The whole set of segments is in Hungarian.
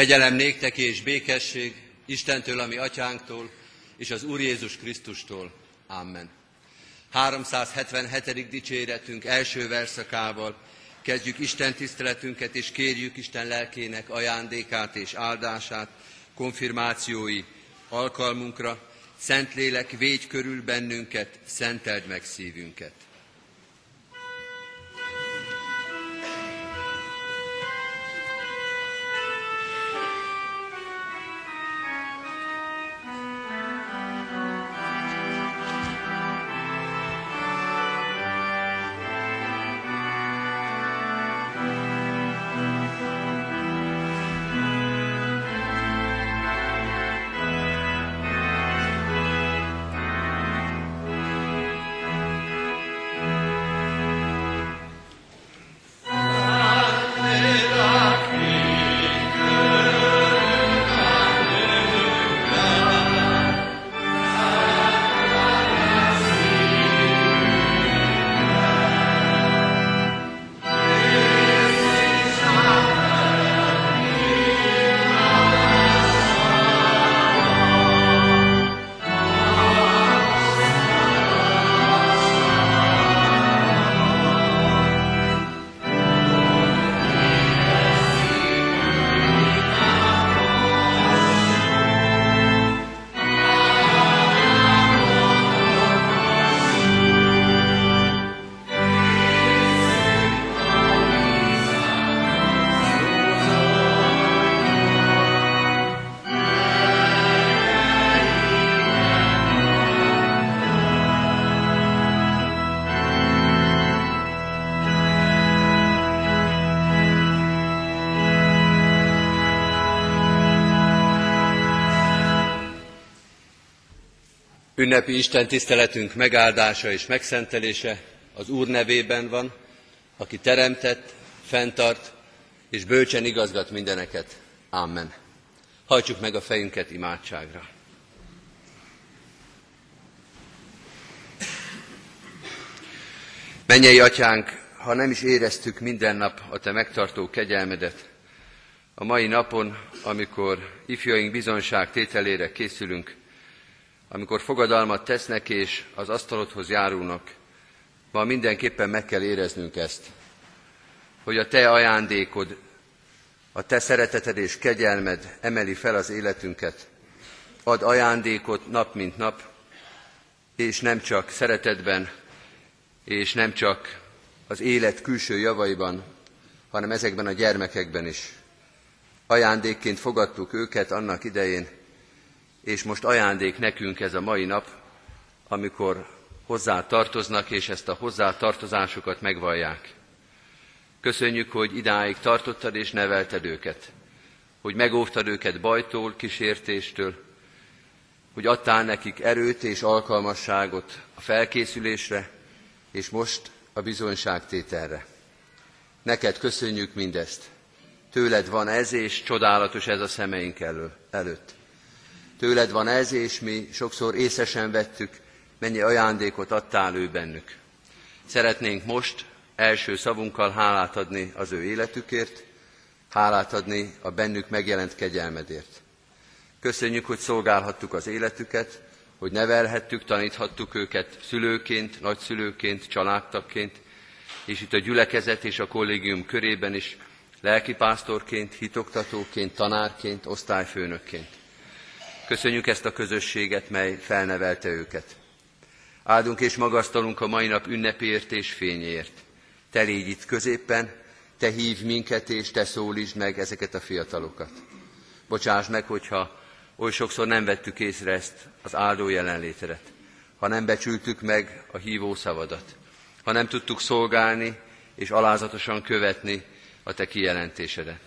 Kegyelem néktek és békesség Istentől, ami atyánktól, és az Úr Jézus Krisztustól. Amen. 377. dicséretünk első verszakával kezdjük Isten tiszteletünket, és kérjük Isten lelkének ajándékát és áldását, konfirmációi alkalmunkra. Szentlélek, védj körül bennünket, szenteld meg szívünket. Ünnepi Isten tiszteletünk megáldása és megszentelése az Úr nevében van, aki teremtett, fenntart és bölcsen igazgat mindeneket. Amen. Hajtsuk meg a fejünket imádságra. Mennyei atyánk, ha nem is éreztük minden nap a te megtartó kegyelmedet, a mai napon, amikor ifjaink bizonság tételére készülünk, amikor fogadalmat tesznek és az asztalodhoz járulnak, ma mindenképpen meg kell éreznünk ezt, hogy a Te ajándékod, a Te szereteted és kegyelmed emeli fel az életünket, ad ajándékot nap mint nap, és nem csak szeretetben, és nem csak az élet külső javaiban, hanem ezekben a gyermekekben is. Ajándékként fogadtuk őket annak idején, és most ajándék nekünk ez a mai nap, amikor hozzá tartoznak, és ezt a hozzá tartozásukat megvallják. Köszönjük, hogy idáig tartottad és nevelted őket, hogy megóvtad őket bajtól, kísértéstől, hogy adtál nekik erőt és alkalmasságot a felkészülésre, és most a bizonyságtételre. Neked köszönjük mindezt. Tőled van ez, és csodálatos ez a szemeink elő, előtt. Tőled van ez, és mi sokszor észesen vettük, mennyi ajándékot adtál ő bennük. Szeretnénk most első szavunkkal hálát adni az ő életükért, hálát adni a bennük megjelent kegyelmedért. Köszönjük, hogy szolgálhattuk az életüket, hogy nevelhettük, taníthattuk őket szülőként, nagyszülőként, családtagként, és itt a gyülekezet és a kollégium körében is lelkipásztorként, hitoktatóként, tanárként, osztályfőnökként. Köszönjük ezt a közösséget, mely felnevelte őket. Áldunk és magasztalunk a mai nap ünnepért és fényért. Te légy itt középen, te hív minket, és te szólítsd meg ezeket a fiatalokat. Bocsáss meg, hogyha oly sokszor nem vettük észre ezt az áldó jelenlétedet, ha nem becsültük meg a hívó szavadat, ha nem tudtuk szolgálni és alázatosan követni a te kijelentésedet.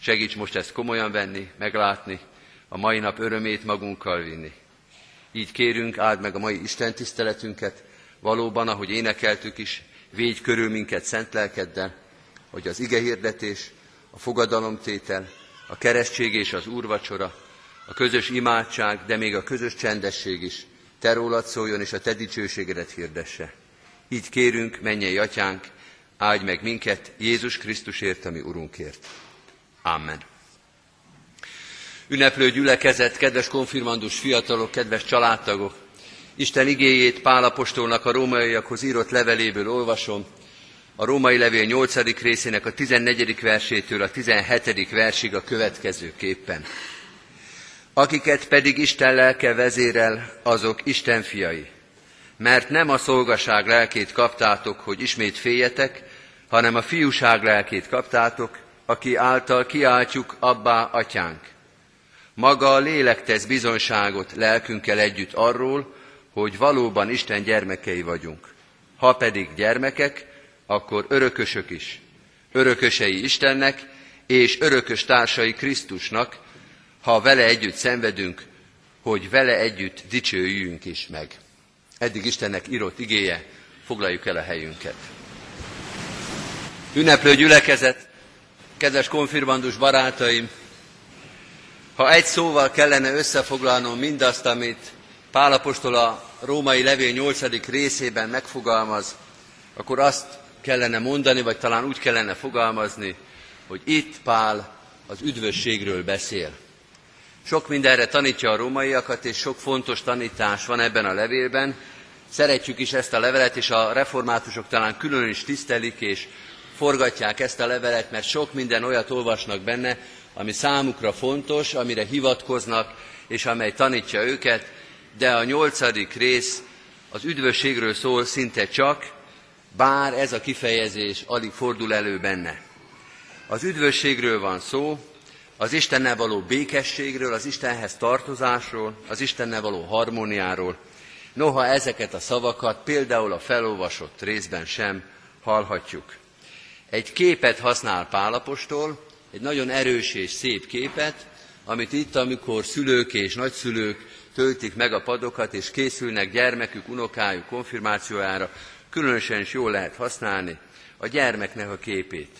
Segíts most ezt komolyan venni, meglátni, a mai nap örömét magunkkal vinni. Így kérünk, áld meg a mai Isten tiszteletünket, valóban, ahogy énekeltük is, védj körül minket szent lelkeddel, hogy az ige hirdetés, a fogadalomtétel, a keresztség és az úrvacsora, a közös imádság, de még a közös csendesség is te rólad szóljon, és a te dicsőségedet hirdesse. Így kérünk, mennyei atyánk, áldj meg minket Jézus Krisztusért, ami Urunkért. Amen. Ünneplő gyülekezet, kedves konfirmandus fiatalok, kedves családtagok! Isten igéjét Pálapostolnak a rómaiakhoz írott leveléből olvasom, a római levél 8. részének a 14. versétől a 17. versig a következőképpen. Akiket pedig Isten lelke vezérel, azok Isten fiai. Mert nem a szolgaság lelkét kaptátok, hogy ismét féljetek, hanem a fiúság lelkét kaptátok, aki által kiáltjuk abbá atyánk. Maga a lélek tesz bizonyságot lelkünkkel együtt arról, hogy valóban Isten gyermekei vagyunk. Ha pedig gyermekek, akkor örökösök is. Örökösei Istennek, és örökös társai Krisztusnak, ha vele együtt szenvedünk, hogy vele együtt dicsőjünk is meg. Eddig Istennek írott igéje, foglaljuk el a helyünket. Ünneplő gyülekezet, kedves konfirmandus barátaim, ha egy szóval kellene összefoglalnom mindazt, amit Pálapostól a római levél 8. részében megfogalmaz, akkor azt kellene mondani, vagy talán úgy kellene fogalmazni, hogy itt Pál az üdvösségről beszél. Sok mindenre tanítja a rómaiakat, és sok fontos tanítás van ebben a levélben. Szeretjük is ezt a levelet, és a reformátusok talán külön is tisztelik, és forgatják ezt a levelet, mert sok minden olyat olvasnak benne, ami számukra fontos, amire hivatkoznak, és amely tanítja őket, de a nyolcadik rész az üdvösségről szól szinte csak, bár ez a kifejezés alig fordul elő benne. Az üdvösségről van szó, az Istennel való békességről, az Istenhez tartozásról, az Istennel való harmóniáról. Noha ezeket a szavakat például a felolvasott részben sem hallhatjuk. Egy képet használ Pálapostól, egy nagyon erős és szép képet, amit itt, amikor szülők és nagyszülők töltik meg a padokat, és készülnek gyermekük, unokájuk konfirmációjára, különösen is jól lehet használni a gyermeknek a képét.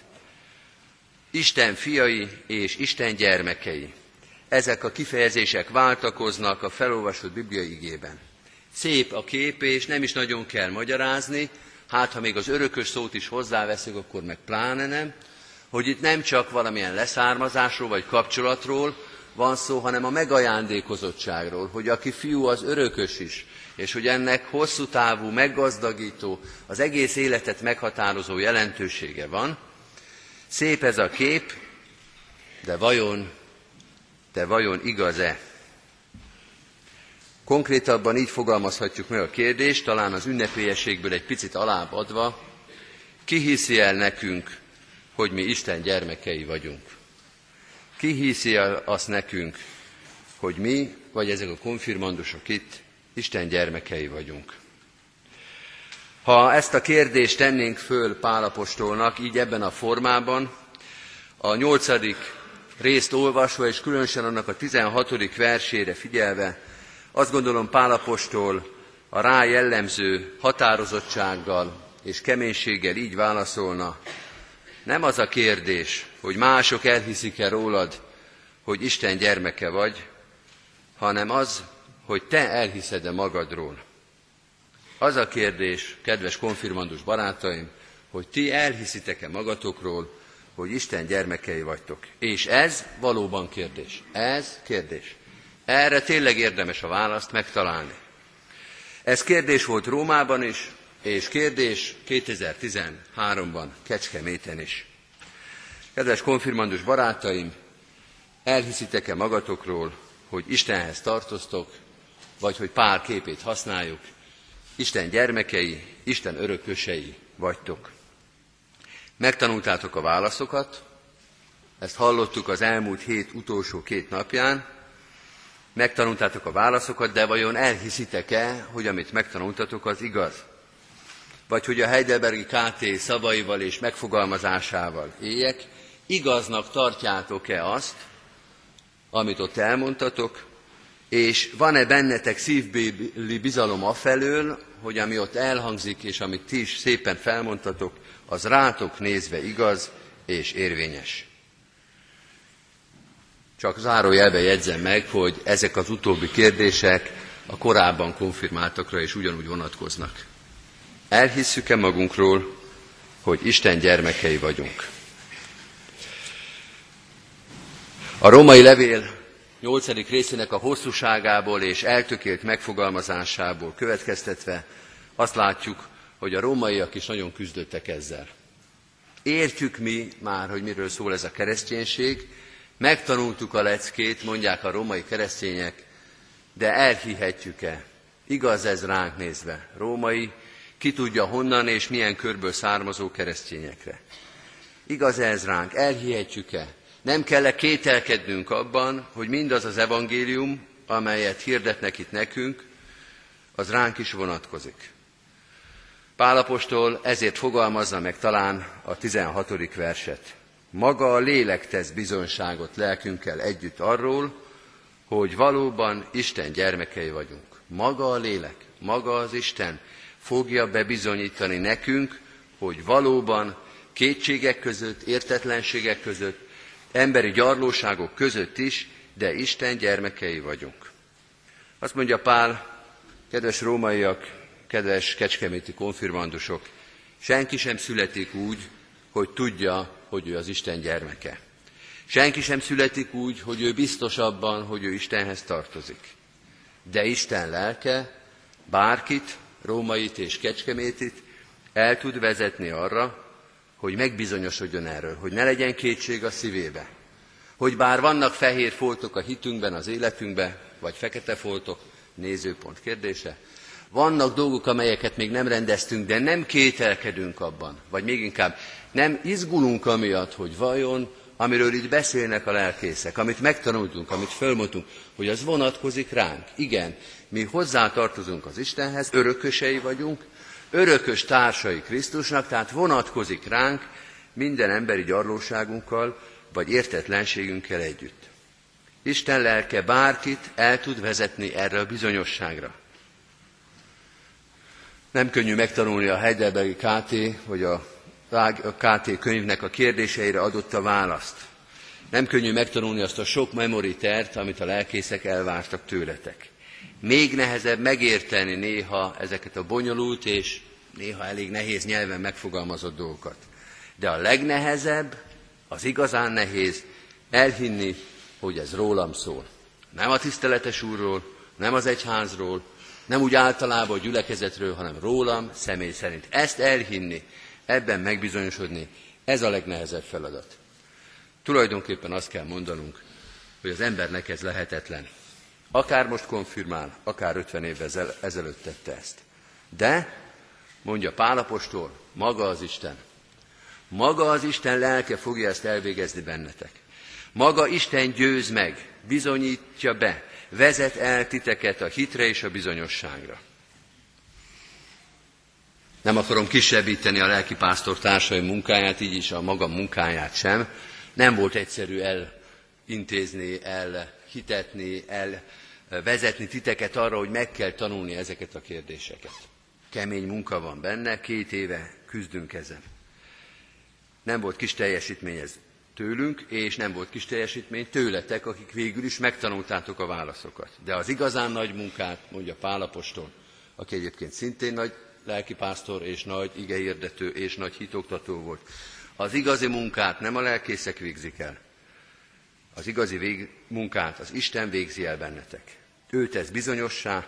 Isten fiai és Isten gyermekei. Ezek a kifejezések váltakoznak a felolvasott bibliai igében. Szép a kép, és nem is nagyon kell magyarázni, hát ha még az örökös szót is hozzáveszünk, akkor meg pláne nem, hogy itt nem csak valamilyen leszármazásról vagy kapcsolatról van szó, hanem a megajándékozottságról, hogy aki fiú, az örökös is, és hogy ennek hosszú távú, meggazdagító, az egész életet meghatározó jelentősége van. Szép ez a kép, de vajon, de vajon igaz-e? Konkrétabban így fogalmazhatjuk meg a kérdést, talán az ünnepélyességből egy picit alább adva, ki hiszi el nekünk, hogy mi Isten gyermekei vagyunk? Ki hiszi azt nekünk, hogy mi, vagy ezek a konfirmandusok itt, Isten gyermekei vagyunk? Ha ezt a kérdést tennénk föl Pálapostolnak, így ebben a formában, a nyolcadik részt olvasva, és különösen annak a tizenhatodik versére figyelve, azt gondolom Pálapostól a rá jellemző határozottsággal és keménységgel így válaszolna, nem az a kérdés, hogy mások elhiszik-e rólad, hogy Isten gyermeke vagy, hanem az, hogy te elhiszed-e magadról. Az a kérdés, kedves konfirmandus barátaim, hogy ti elhiszitek-e magatokról, hogy Isten gyermekei vagytok. És ez valóban kérdés. Ez kérdés. Erre tényleg érdemes a választ megtalálni. Ez kérdés volt Rómában is, és kérdés 2013-ban Kecskeméten is. Kedves konfirmandus barátaim, elhiszitek-e magatokról, hogy Istenhez tartoztok, vagy hogy pár képét használjuk, Isten gyermekei, Isten örökösei vagytok. Megtanultátok a válaszokat, ezt hallottuk az elmúlt hét utolsó két napján, megtanultátok a válaszokat, de vajon elhiszitek-e, hogy amit megtanultatok, az igaz? Vagy hogy a Heidelbergi KT szavaival és megfogalmazásával éljek, igaznak tartjátok-e azt, amit ott elmondtatok, és van-e bennetek szívbéli bizalom afelől, hogy ami ott elhangzik, és amit ti is szépen felmondtatok, az rátok nézve igaz és érvényes. Csak zárójelbe jegyzem meg, hogy ezek az utóbbi kérdések a korábban konfirmáltakra is ugyanúgy vonatkoznak. Elhisszük-e magunkról, hogy Isten gyermekei vagyunk? A római levél nyolcadik részének a hosszúságából és eltökélt megfogalmazásából következtetve azt látjuk, hogy a rómaiak is nagyon küzdöttek ezzel. Értjük mi már, hogy miről szól ez a kereszténység, megtanultuk a leckét, mondják a római keresztények, de elhihetjük-e? Igaz ez ránk nézve? Római, ki tudja honnan és milyen körből származó keresztényekre. Igaz ez ránk? Elhihetjük-e? Nem kell -e kételkednünk abban, hogy mindaz az evangélium, amelyet hirdetnek itt nekünk, az ránk is vonatkozik. Pálapostól ezért fogalmazza meg talán a 16. verset. Maga a lélek tesz bizonyságot lelkünkkel együtt arról, hogy valóban Isten gyermekei vagyunk. Maga a lélek, maga az Isten fogja bebizonyítani nekünk, hogy valóban kétségek között, értetlenségek között, emberi gyarlóságok között is, de Isten gyermekei vagyunk. Azt mondja Pál, kedves rómaiak, kedves kecskeméti konfirmandusok, senki sem születik úgy, hogy tudja, hogy ő az Isten gyermeke. Senki sem születik úgy, hogy ő biztos abban, hogy ő Istenhez tartozik. De Isten lelke bárkit, rómait és kecskemétit el tud vezetni arra, hogy megbizonyosodjon erről, hogy ne legyen kétség a szívébe. Hogy bár vannak fehér foltok a hitünkben, az életünkben, vagy fekete foltok, nézőpont kérdése, vannak dolgok, amelyeket még nem rendeztünk, de nem kételkedünk abban, vagy még inkább nem izgulunk amiatt, hogy vajon, amiről itt beszélnek a lelkészek, amit megtanultunk, amit fölmondtunk, hogy az vonatkozik ránk. Igen, mi hozzá tartozunk az Istenhez, örökösei vagyunk, örökös társai Krisztusnak, tehát vonatkozik ránk minden emberi gyarlóságunkkal, vagy értetlenségünkkel együtt. Isten lelke bárkit el tud vezetni erre a bizonyosságra. Nem könnyű megtanulni a Heidelbergi KT, vagy a KT könyvnek a kérdéseire adott a választ. Nem könnyű megtanulni azt a sok memoritert, amit a lelkészek elvártak tőletek. Még nehezebb megérteni néha ezeket a bonyolult és néha elég nehéz nyelven megfogalmazott dolgokat. De a legnehezebb, az igazán nehéz elhinni, hogy ez rólam szól. Nem a tiszteletes úrról, nem az egyházról, nem úgy általában a gyülekezetről, hanem rólam személy szerint. Ezt elhinni, ebben megbizonyosodni, ez a legnehezebb feladat. Tulajdonképpen azt kell mondanunk, hogy az embernek ez lehetetlen. Akár most konfirmál, akár 50 évvel ezelőtt tette ezt. De, mondja Pálapostól, maga az Isten. Maga az Isten lelke fogja ezt elvégezni bennetek. Maga Isten győz meg, bizonyítja be, vezet el titeket a hitre és a bizonyosságra. Nem akarom kisebbíteni a lelkipásztor társai munkáját, így is a maga munkáját sem. Nem volt egyszerű elintézni, elhitetni, elvezetni titeket arra, hogy meg kell tanulni ezeket a kérdéseket. Kemény munka van benne, két éve küzdünk ezen. Nem volt kis teljesítmény ez tőlünk, és nem volt kis teljesítmény tőletek, akik végül is megtanultátok a válaszokat. De az igazán nagy munkát, mondja Pálapostól, aki egyébként szintén nagy lelkipásztor és nagy igehirdető és nagy hitoktató volt. Az igazi munkát nem a lelkészek végzik el. Az igazi vég, munkát az Isten végzi el bennetek. Ő tesz bizonyossá,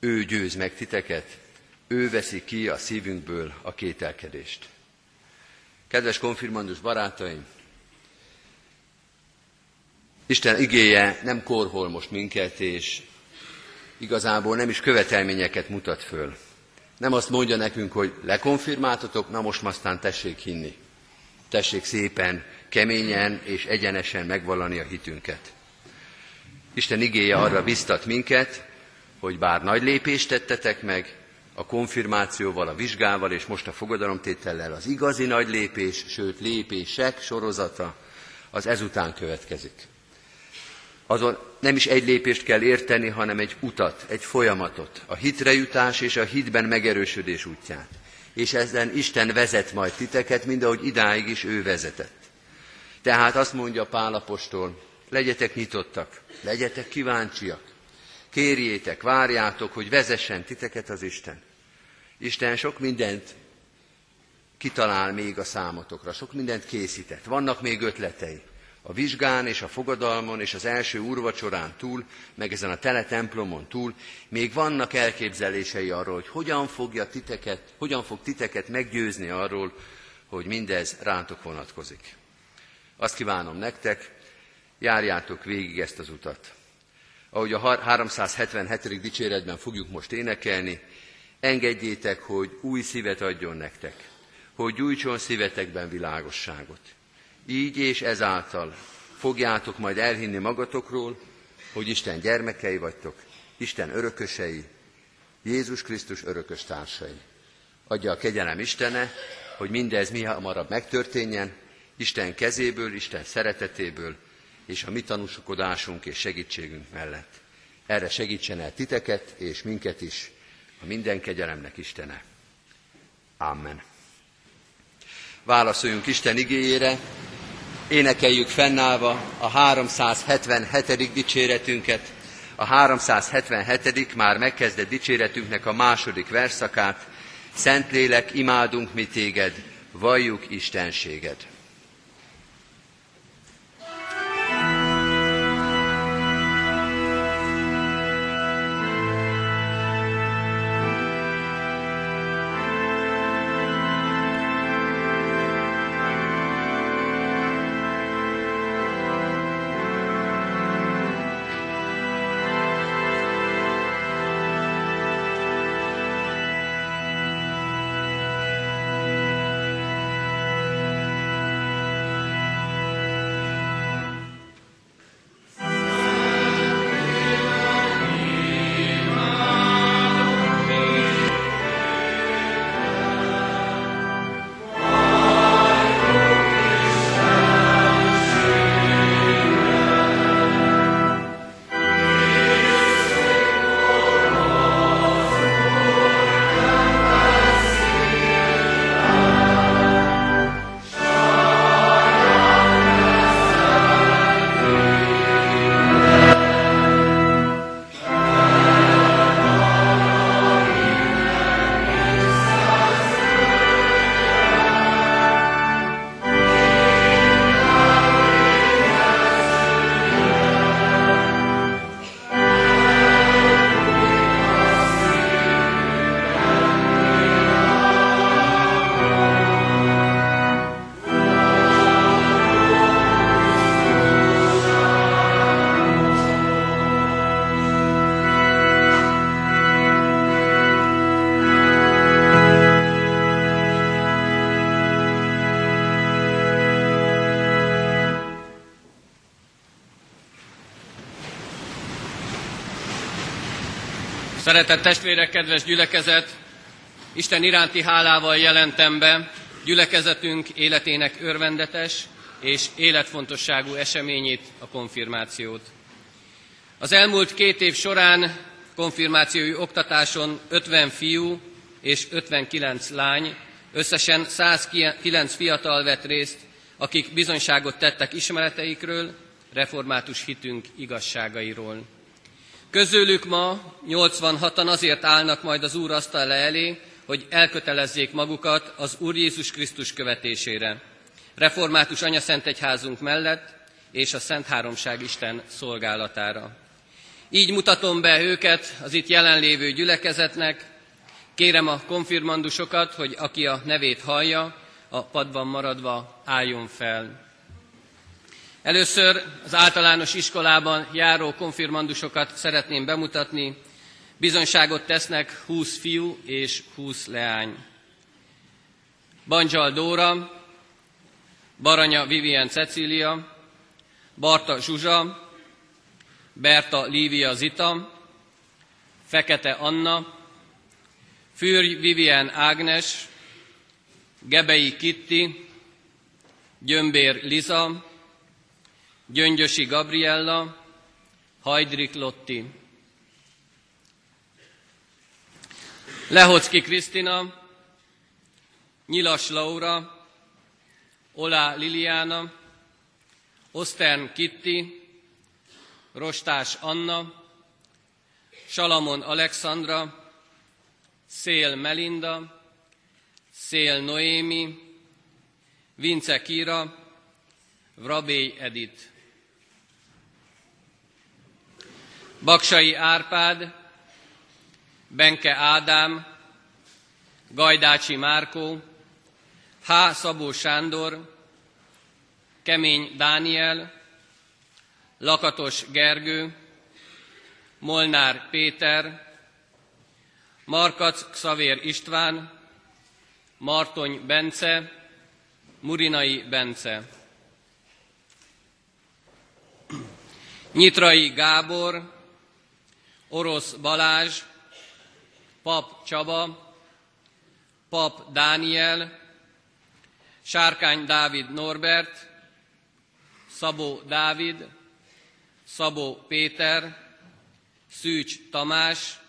ő győz meg titeket, ő veszi ki a szívünkből a kételkedést. Kedves konfirmandus barátaim, Isten igéje nem korhol most minket, és igazából nem is követelményeket mutat föl. Nem azt mondja nekünk, hogy lekonfirmáltatok, na most aztán tessék hinni. Tessék szépen, keményen és egyenesen megvallani a hitünket. Isten igéje arra biztat minket, hogy bár nagy lépést tettetek meg, a konfirmációval, a vizsgával és most a fogadalomtétellel az igazi nagy lépés, sőt lépések sorozata, az ezután következik azon nem is egy lépést kell érteni, hanem egy utat, egy folyamatot, a hitre jutás és a hitben megerősödés útját. És ezen Isten vezet majd titeket, mind ahogy idáig is ő vezetett. Tehát azt mondja Pálapostól, legyetek nyitottak, legyetek kíváncsiak, kérjétek, várjátok, hogy vezessen titeket az Isten. Isten sok mindent kitalál még a számotokra, sok mindent készített, vannak még ötletei. A vizsgán és a fogadalmon és az első úrvacsorán túl, meg ezen a tele templomon túl, még vannak elképzelései arról, hogy hogyan, fogja titeket, hogyan fog titeket meggyőzni arról, hogy mindez rántok vonatkozik. Azt kívánom nektek, járjátok végig ezt az utat. Ahogy a 377. dicséretben fogjuk most énekelni, engedjétek, hogy új szívet adjon nektek, hogy gyújtson szívetekben világosságot. Így és ezáltal fogjátok majd elhinni magatokról, hogy Isten gyermekei vagytok, Isten örökösei, Jézus Krisztus örökös társai. Adja a kegyelem Istene, hogy mindez mi hamarabb megtörténjen, Isten kezéből, Isten szeretetéből, és a mi tanúskodásunk és segítségünk mellett. Erre segítsen el titeket és minket is, a minden kegyelemnek Istene. Amen. Válaszoljunk Isten igéjére, énekeljük fennállva a 377. dicséretünket, a 377. már megkezdett dicséretünknek a második verszakát, Szentlélek, imádunk mi téged, valljuk Istenséged. Szeretett testvérek, kedves gyülekezet! Isten iránti hálával jelentem be gyülekezetünk életének örvendetes és életfontosságú eseményét, a konfirmációt. Az elmúlt két év során konfirmációi oktatáson 50 fiú és 59 lány, összesen 109 fiatal vett részt, akik bizonyságot tettek ismereteikről, református hitünk igazságairól. Közülük ma 86-an azért állnak majd az Úr asztala elé, hogy elkötelezzék magukat az Úr Jézus Krisztus követésére. Református Anyaszent Egyházunk mellett és a Szent Háromság Isten szolgálatára. Így mutatom be őket az itt jelenlévő gyülekezetnek, kérem a konfirmandusokat, hogy aki a nevét hallja, a padban maradva álljon fel. Először az általános iskolában járó konfirmandusokat szeretném bemutatni. Bizonyságot tesznek 20 fiú és 20 leány. Bandzsal Dóra, Baranya Vivien Cecília, Barta Zsuzsa, Berta Lívia Zita, Fekete Anna, Fürj Vivien Ágnes, Gebei Kitti, Gyömbér Liza, Gyöngyösi Gabriella, Hajdrik Lotti, Lehocki Krisztina, Nyilas Laura, Olá Liliana, Osztern Kitti, Rostás Anna, Salamon Alexandra, Szél Melinda, Szél Noémi, Vince Kira, Vrabély Edit, Baksai Árpád, Benke Ádám, Gajdácsi Márkó, H. Szabó Sándor, Kemény Dániel, Lakatos Gergő, Molnár Péter, Markac Xavér István, Martony Bence, Murinai Bence. Nyitrai Gábor, Orosz Balázs, Pap Csaba, Pap Dániel, Sárkány Dávid Norbert, Szabó Dávid, Szabó Péter, Szűcs Tamás,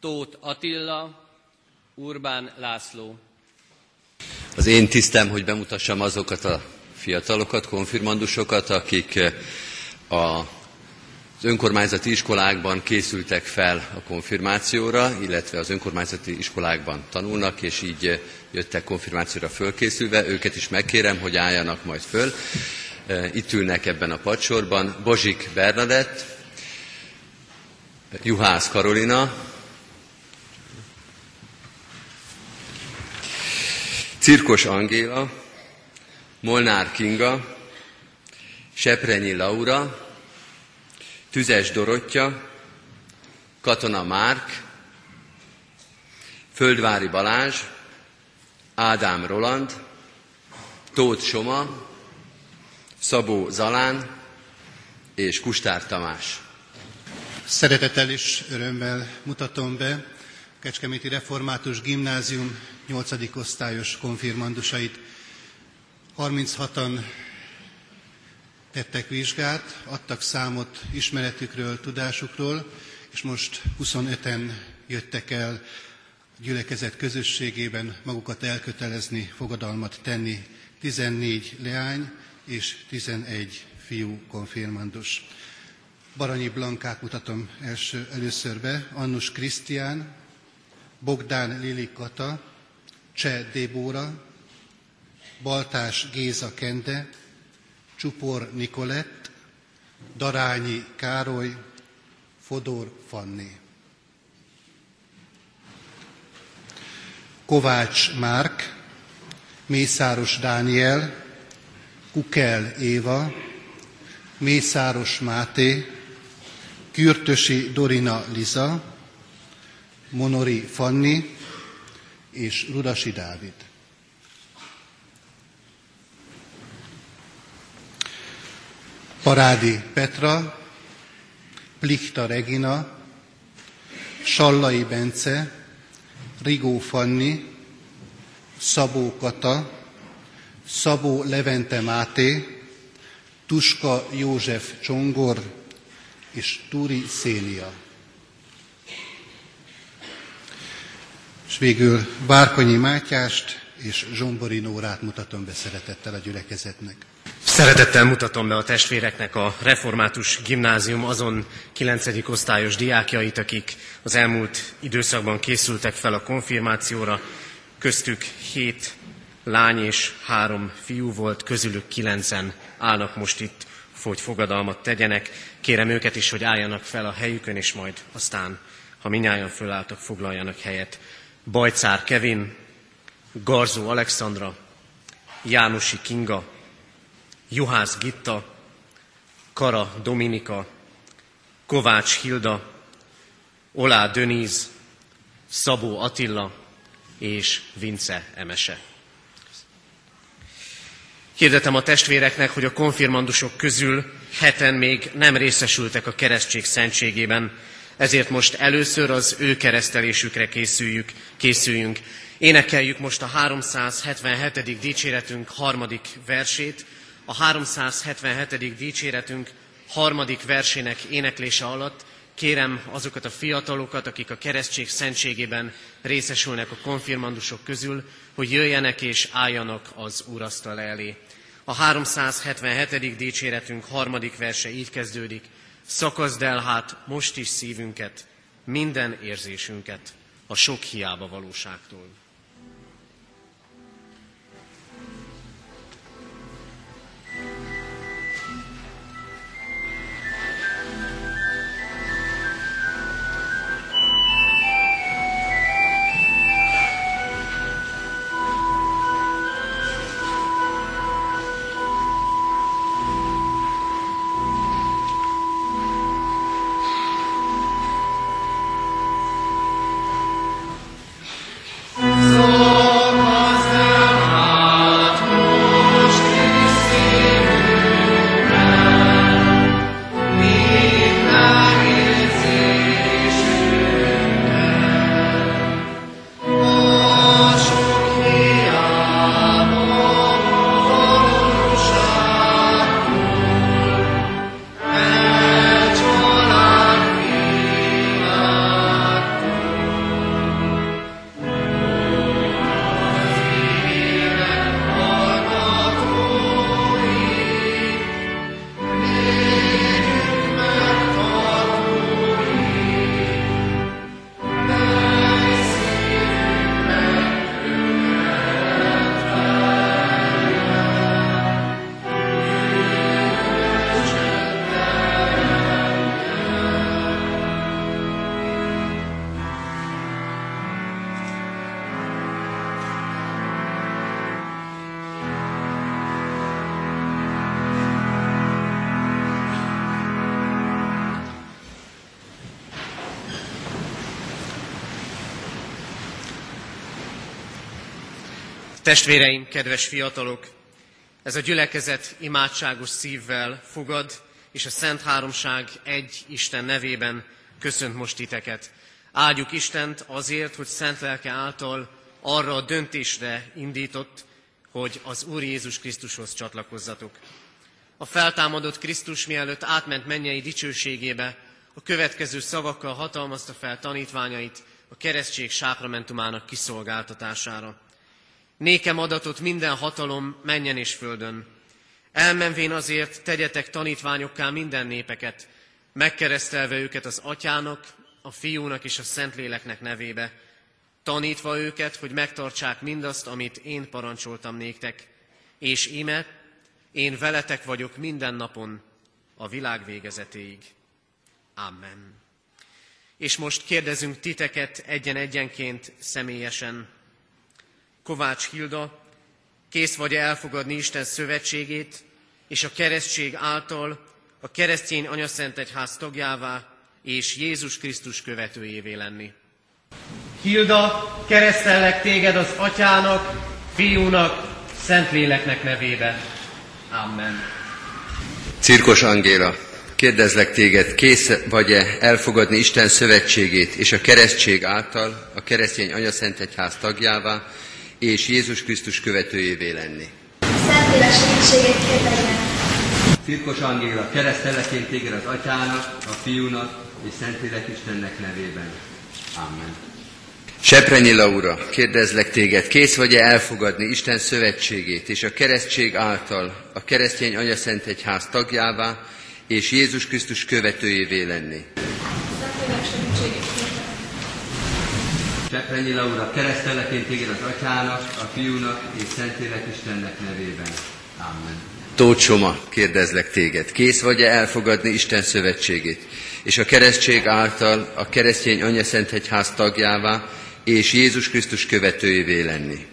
Tóth Attila, Urbán László. Az én tisztem, hogy bemutassam azokat a fiatalokat, konfirmandusokat, akik eh, a az önkormányzati iskolákban készültek fel a konfirmációra, illetve az önkormányzati iskolákban tanulnak, és így jöttek konfirmációra fölkészülve. Őket is megkérem, hogy álljanak majd föl. Eh, itt ülnek ebben a padsorban Bozsik Bernadett, Juhász Karolina, Cirkos Angéla, Molnár Kinga, Seprenyi Laura, Tüzes Dorottya, Katona Márk, Földvári Balázs, Ádám Roland, Tóth Soma, Szabó Zalán és Kustár Tamás. Szeretettel és örömmel mutatom be Kecskeméti Református Gimnázium 8. osztályos konfirmandusait. 36-an tettek vizsgát, adtak számot ismeretükről, tudásukról, és most 25-en jöttek el a gyülekezet közösségében magukat elkötelezni, fogadalmat tenni. 14 leány és 11 fiú konfirmandus. Baranyi Blankát mutatom első, először be, Annus Krisztián, Bogdán Lili Kata, Cseh Débóra, Baltás Géza Kende, Csupor Nikolett, Darányi Károly, Fodor Fanni. Kovács Márk, Mészáros Dániel, Kukel Éva, Mészáros Máté, Kürtösi Dorina Liza, Monori Fanni és Rudasi Dávid. Parádi Petra, Plichta Regina, Sallai Bence, Rigó Fanni, Szabó Kata, Szabó Levente Máté, Tuska József Csongor, és Túri Szénia. És végül Várkonyi Mátyást és Zsombori Nórát mutatom be szeretettel a gyülekezetnek. Szeretettel mutatom be a testvéreknek a Református Gimnázium azon 9. osztályos diákjait, akik az elmúlt időszakban készültek fel a konfirmációra. Köztük hét lány és három fiú volt, közülük kilencen állnak most itt hogy fogadalmat tegyenek. Kérem őket is, hogy álljanak fel a helyükön, és majd aztán, ha minnyáján fölálltak, foglaljanak helyet. Bajcár Kevin, Garzó Alexandra, Jánosi Kinga, Juhász Gitta, Kara Dominika, Kovács Hilda, Olá Döníz, Szabó Attila és Vince Emese. Hirdetem a testvéreknek, hogy a konfirmandusok közül heten még nem részesültek a keresztség szentségében, ezért most először az ő keresztelésükre készüljük, készüljünk. Énekeljük most a 377. dicséretünk harmadik versét. A 377. dicséretünk harmadik versének éneklése alatt kérem azokat a fiatalokat, akik a keresztség szentségében részesülnek a konfirmandusok közül, hogy jöjjenek és álljanak az úrasztal elé. A 377. dicséretünk harmadik verse így kezdődik. Szakazd el hát most is szívünket, minden érzésünket a sok hiába valóságtól. Testvéreim, kedves fiatalok, ez a gyülekezet imádságos szívvel fogad, és a Szent Háromság egy Isten nevében köszönt most titeket. Áldjuk Istent azért, hogy Szent Lelke által arra a döntésre indított, hogy az Úr Jézus Krisztushoz csatlakozzatok. A feltámadott Krisztus mielőtt átment mennyei dicsőségébe, a következő szavakkal hatalmazta fel tanítványait a keresztség sákramentumának kiszolgáltatására. Nékem adatot minden hatalom menjen és földön. Elmenvén azért tegyetek tanítványokká minden népeket, megkeresztelve őket az atyának, a fiúnak és a szentléleknek nevébe, tanítva őket, hogy megtartsák mindazt, amit én parancsoltam néktek, és íme, én veletek vagyok minden napon a világ végezetéig. Amen. És most kérdezünk titeket egyen-egyenként személyesen. Kovács Hilda, kész vagy elfogadni Isten szövetségét, és a keresztség által a keresztény anyaszent egyház tagjává és Jézus Krisztus követőjévé lenni. Hilda, keresztellek téged az atyának, fiúnak, Szentléleknek nevébe. Amen. Cirkos Angéla, kérdezlek téged, kész vagy-e elfogadni Isten szövetségét és a keresztség által a keresztény anyaszent egyház tagjává és Jézus Krisztus követőjévé lenni? Szentlélek segítségét kérlek Cirkos Angéla, kereszteleként téged az atyának, a fiúnak és Szentlélek Istennek nevében. Amen. Seprenyi Laura, kérdezlek téged, kész vagy-e elfogadni Isten szövetségét és a keresztség által a keresztény anyaszent egyház tagjává és Jézus Krisztus követőjévé lenni? Seprenyi Laura, kereszteleként téged az atyának, a fiúnak és Szentlélek Istennek nevében. Amen. Tóth Soma, kérdezlek téged, kész vagy-e elfogadni Isten szövetségét és a keresztség által a keresztény anyaszent egyház tagjává és Jézus Krisztus követőjévé lenni.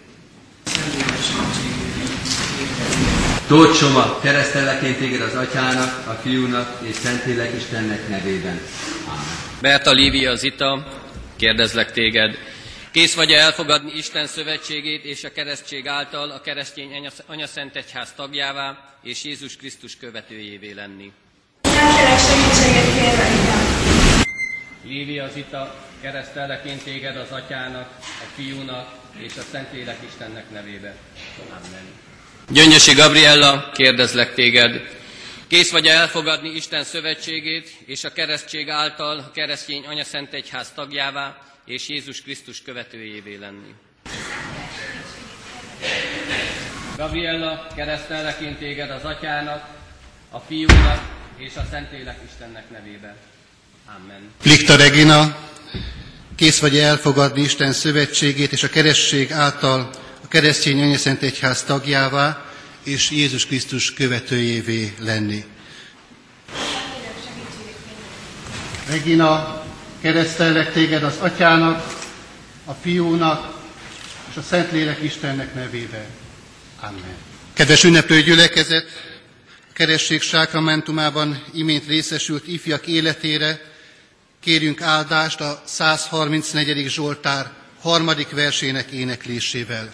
Tóth Soma, keresztelleként téged az atyának, a fiúnak és Szentlélek Istennek nevében. Amen. Berta Lívia Zita, kérdezlek téged, kész vagy -e elfogadni Isten szövetségét és a keresztség által a keresztény anyaszent egyház tagjává és Jézus Krisztus követőjévé lenni? Szentlélek segítséget kérlek Lívia Zita, keresztelleként téged az atyának, a fiúnak és a Szentlélek Istennek nevébe. Amen. Gyöngyösi Gabriella, kérdezlek téged, kész vagy elfogadni Isten szövetségét és a keresztség által a keresztény anyaszent egyház tagjává és Jézus Krisztus követőjévé lenni. Gabriella, keresztelleként téged az atyának, a fiúnak és a Szentlélek Istennek nevébe. Amen. Likta Regina, kész vagy elfogadni Isten szövetségét és a keresztség által a keresztény anyaszent egyház tagjává és Jézus Krisztus követőjévé lenni. Regina, keresztellek téged az atyának, a fiúnak és a Szentlélek Istennek nevébe. Amen. Kedves ünneplő gyülekezet, a keresség sákramentumában imént részesült ifjak életére Kérjünk áldást a 134. Zsoltár harmadik versének éneklésével.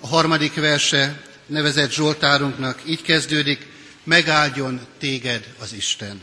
A harmadik verse nevezett Zsoltárunknak így kezdődik, megáldjon téged az Isten.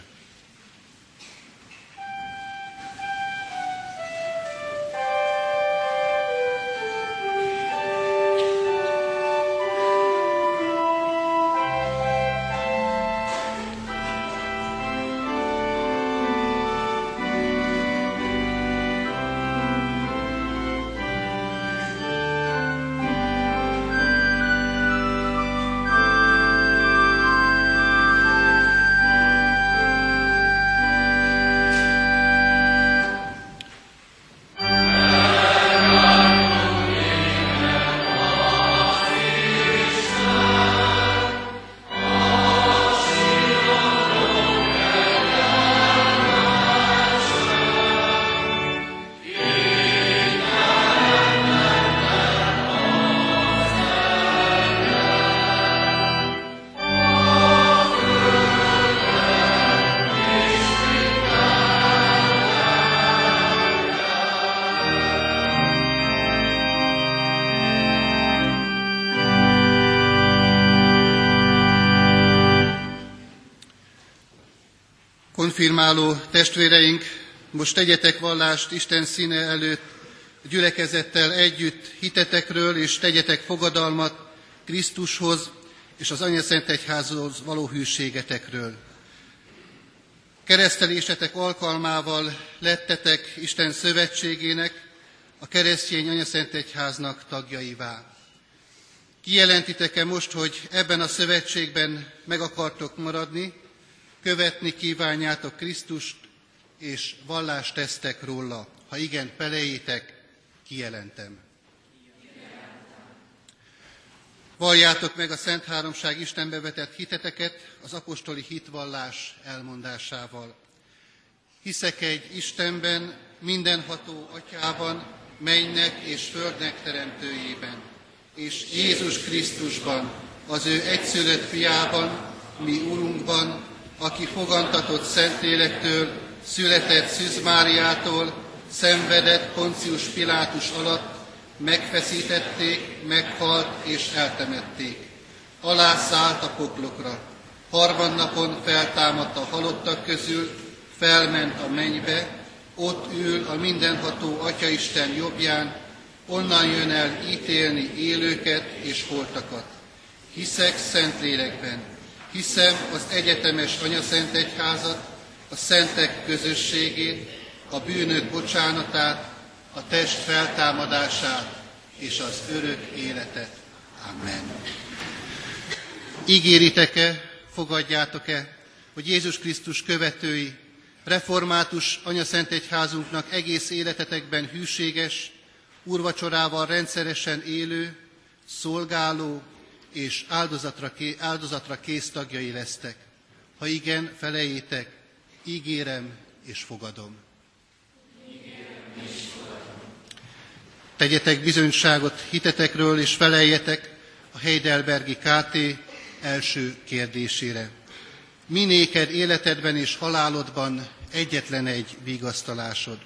Konfirmáló testvéreink, most tegyetek vallást Isten színe előtt, gyülekezettel együtt hitetekről, és tegyetek fogadalmat Krisztushoz és az Anya Szent Egyházhoz való hűségetekről. Keresztelésetek alkalmával lettetek Isten szövetségének, a keresztény Anya Szent Egyháznak tagjaivá. Kijelentitek-e most, hogy ebben a szövetségben meg akartok maradni, követni kívánjátok Krisztust, és vallást tesztek róla? Ha igen, felejétek, kijelentem. Valljátok meg a Szent Háromság Istenbe vetett hiteteket az apostoli hitvallás elmondásával. Hiszek egy Istenben, mindenható atyában, mennynek és földnek teremtőjében, és Jézus Krisztusban, az ő egyszülött fiában, mi Urunkban, aki fogantatott Szentlélektől, született Szűz Máriától, szenvedett Poncius Pilátus alatt, megfeszítették, meghalt és eltemették. Alászállt a poklokra. Harmadnapon feltámadt a halottak közül, felment a mennybe, ott ül a mindenható Atyaisten jobbján, onnan jön el ítélni élőket és holtakat. Hiszek Szentlélekben, hiszem az egyetemes Anyaszent Egyházat, a szentek közösségét, a bűnök bocsánatát, a test feltámadását és az örök életet. Amen. Ígéritek-e, fogadjátok-e, hogy Jézus Krisztus követői, református Anyaszent Egyházunknak egész életetekben hűséges, úrvacsorával rendszeresen élő, szolgáló és áldozatra, áldozatra kész tagjai lesztek. Ha igen, felejétek, ígérem és fogadom. Tegyetek bizonyságot hitetekről, és feleljetek a Heidelbergi KT első kérdésére. Minéked életedben és halálodban egyetlen egy vigasztalásod.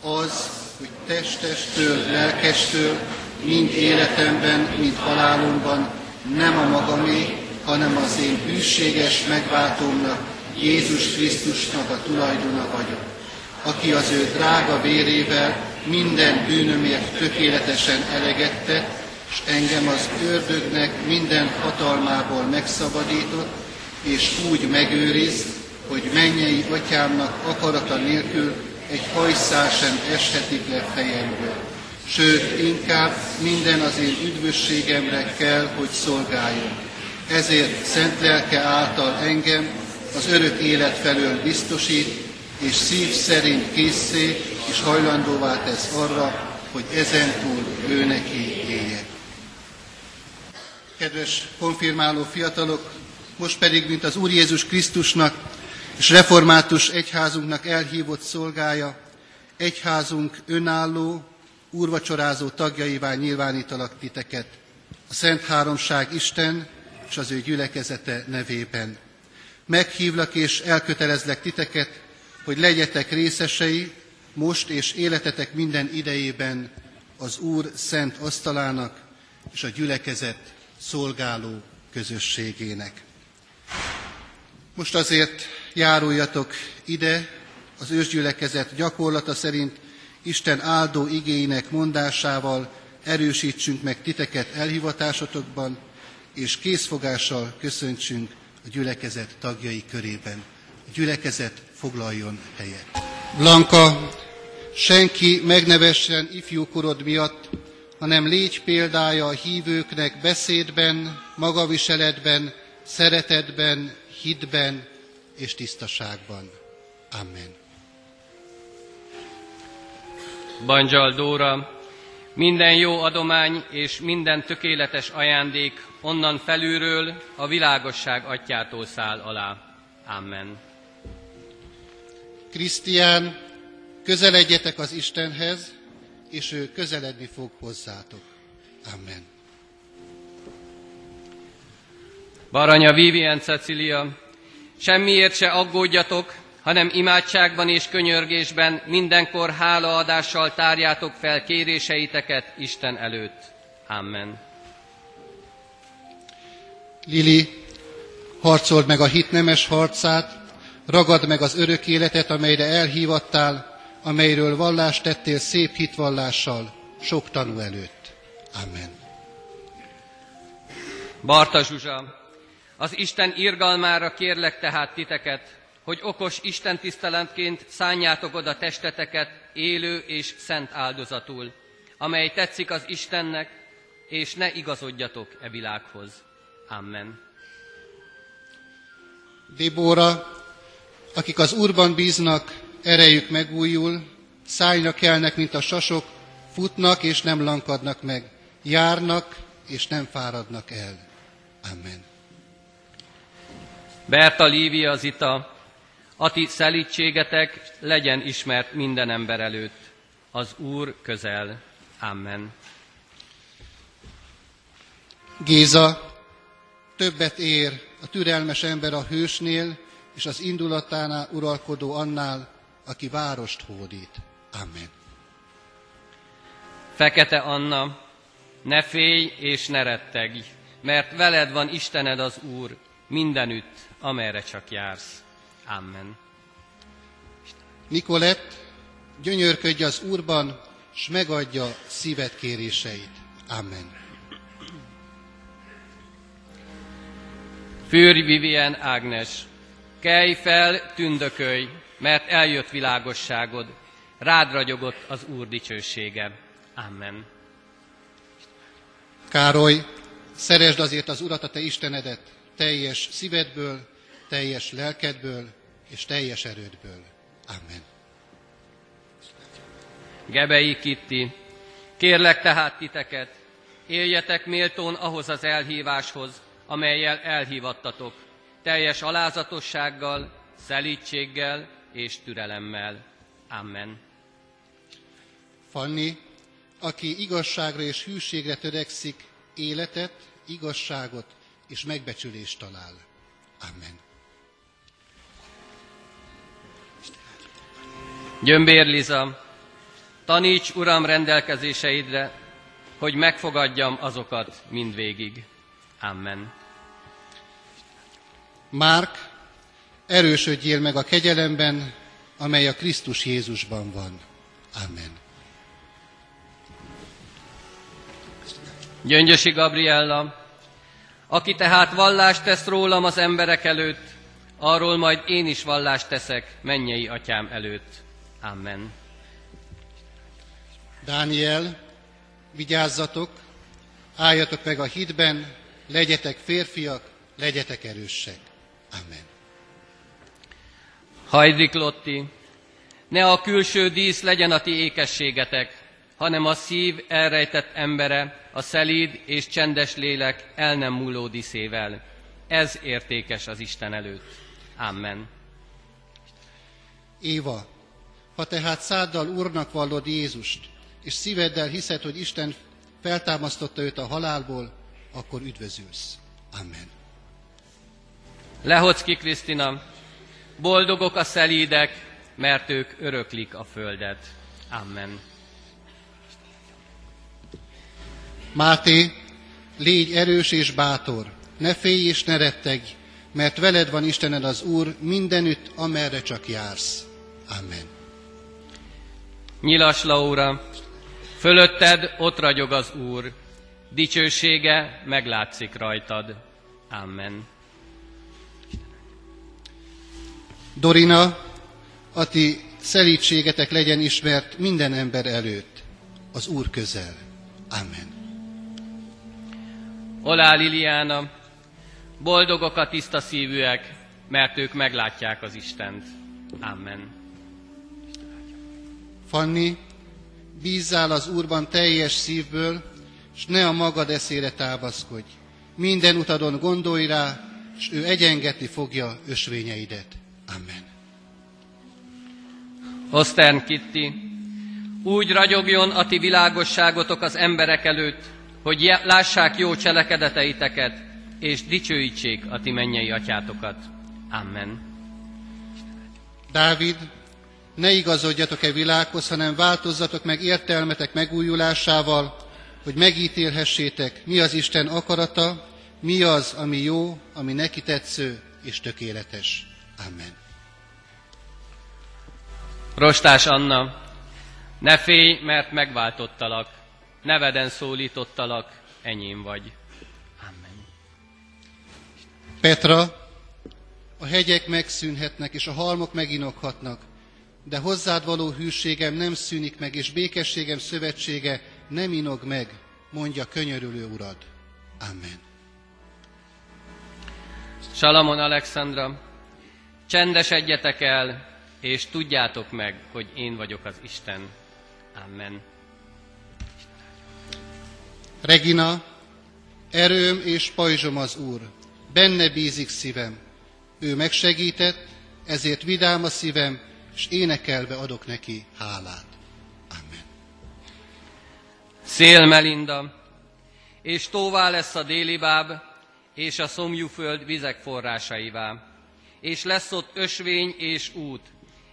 Az, hogy testestől, lelkestől, mind életemben, mind halálomban nem a magamé, hanem az én hűséges megváltómnak, Jézus Krisztusnak a tulajdona vagyok, aki az ő drága vérével minden bűnömért tökéletesen elegette, és engem az ördögnek minden hatalmából megszabadított, és úgy megőriz, hogy mennyei atyámnak akarata nélkül egy hajszál sem eshetik le fejemből. Sőt, inkább minden az én üdvösségemre kell, hogy szolgáljon. Ezért szent lelke által engem az örök élet felől biztosít, és szív szerint készé és hajlandóvá tesz arra, hogy ezentúl ő neki éljek. Kedves konfirmáló fiatalok, most pedig, mint az Úr Jézus Krisztusnak és református egyházunknak elhívott szolgája, egyházunk önálló, úrvacsorázó tagjaivá nyilvánítalak titeket, a Szent Háromság Isten és az ő gyülekezete nevében. Meghívlak és elkötelezlek titeket, hogy legyetek részesei most és életetek minden idejében az Úr szent asztalának és a gyülekezet szolgáló közösségének. Most azért járuljatok ide az ősgyülekezet gyakorlata szerint Isten áldó igéinek mondásával erősítsünk meg titeket elhivatásotokban, és készfogással köszöntsünk a gyülekezet tagjai körében. A gyülekezet foglaljon helyet. Blanka, senki megnevessen ifjúkorod miatt, hanem légy példája a hívőknek beszédben, magaviseletben, szeretetben, hitben és tisztaságban. Amen. Bandzsal Dóra, minden jó adomány és minden tökéletes ajándék onnan felülről a világosság atyától száll alá. Amen. Krisztián, közeledjetek az Istenhez, és ő közeledni fog hozzátok. Amen. Baranya Vivien Cecilia, semmiért se aggódjatok, hanem imádságban és könyörgésben mindenkor hálaadással tárjátok fel kéréseiteket Isten előtt. Amen. Lili, harcold meg a hit nemes harcát, Ragad meg az örök életet, amelyre elhívattál, amelyről vallást tettél szép hitvallással, sok tanú előtt. Amen. Barta Zsuzsa, az Isten irgalmára kérlek tehát titeket, hogy okos Isten tisztelentként szánjátok oda testeteket élő és szent áldozatul, amely tetszik az Istennek, és ne igazodjatok e világhoz. Amen. Débóra, akik az Úrban bíznak, erejük megújul, szájra kelnek, mint a sasok, futnak és nem lankadnak meg, járnak és nem fáradnak el. Amen. Berta Lívia Zita, a ti szelítségetek legyen ismert minden ember előtt. Az Úr közel. Amen. Géza, többet ér a türelmes ember a hősnél, és az indulatánál uralkodó annál, aki várost hódít. Amen. Fekete Anna, ne félj és ne rettegj, mert veled van Istened az Úr, mindenütt, amerre csak jársz. Amen. Nikolett, gyönyörködj az Úrban, s megadja szíved kéréseit. Amen. Fűrj Vivien Ágnes, kelj fel, tündökölj, mert eljött világosságod, rád ragyogott az Úr dicsősége. Amen. Károly, szeresd azért az Urat, a te Istenedet, teljes szívedből, teljes lelkedből és teljes erődből. Amen. Gebei Kitti, kérlek tehát titeket, éljetek méltón ahhoz az elhíváshoz, amelyel elhívattatok, teljes alázatossággal, szelítséggel és türelemmel. Amen. Fanni, aki igazságra és hűségre törekszik, életet, igazságot és megbecsülést talál. Amen. Gyömbér Liza, taníts Uram rendelkezéseidre, hogy megfogadjam azokat mindvégig. Amen. Márk, erősödjél meg a kegyelemben, amely a Krisztus Jézusban van. Amen. Gyöngyösi Gabriella, aki tehát vallást tesz rólam az emberek előtt, arról majd én is vallást teszek mennyei atyám előtt. Amen. Dániel, vigyázzatok, álljatok meg a hitben, legyetek férfiak, legyetek erősek. Amen. Hajdrik Lotti, ne a külső dísz legyen a ti ékességetek, hanem a szív elrejtett embere, a szelíd és csendes lélek el nem múló diszével. Ez értékes az Isten előtt. Amen. Éva, ha tehát száddal Úrnak vallod Jézust, és szíveddel hiszed, hogy Isten feltámasztotta őt a halálból, akkor üdvözülsz. Amen. Lehocki Krisztina, boldogok a szelídek, mert ők öröklik a földet. Amen. Máté, légy erős és bátor, ne félj és ne rettegj, mert veled van Istened az Úr mindenütt, amerre csak jársz. Amen. Nyilas Laura, fölötted ott ragyog az Úr, dicsősége meglátszik rajtad. Amen. Dorina, a ti szelítségetek legyen ismert minden ember előtt, az Úr közel. Amen. Olá Liliana, boldogok a tiszta szívűek, mert ők meglátják az Istent. Amen. Fanni, bízzál az Úrban teljes szívből, és ne a magad eszére támaszkodj. Minden utadon gondolj rá, és ő egyengetni fogja ösvényeidet. Amen. Osztern Kitti, úgy ragyogjon a ti világosságotok az emberek előtt, hogy lássák jó cselekedeteiteket, és dicsőítsék a ti mennyei atyátokat. Amen. Dávid, ne igazodjatok-e világhoz, hanem változzatok meg értelmetek megújulásával, hogy megítélhessétek, mi az Isten akarata, mi az, ami jó, ami neki tetsző és tökéletes. Amen. Rostás Anna, ne félj, mert megváltottalak, neveden szólítottalak, enyém vagy. Amen. Petra, a hegyek megszűnhetnek, és a halmok meginokhatnak, de hozzád való hűségem nem szűnik meg, és békességem szövetsége nem inog meg, mondja könyörülő urad. Amen. Salamon Alexandra, csendesedjetek el, és tudjátok meg, hogy én vagyok az Isten. Amen. Regina, erőm és pajzsom az Úr, benne bízik szívem. Ő megsegített, ezért vidám a szívem, és énekelve adok neki hálát. Amen. Szél Melinda, és tóvá lesz a déli báb, és a szomjú föld vizek forrásaivá. És lesz ott ösvény és út,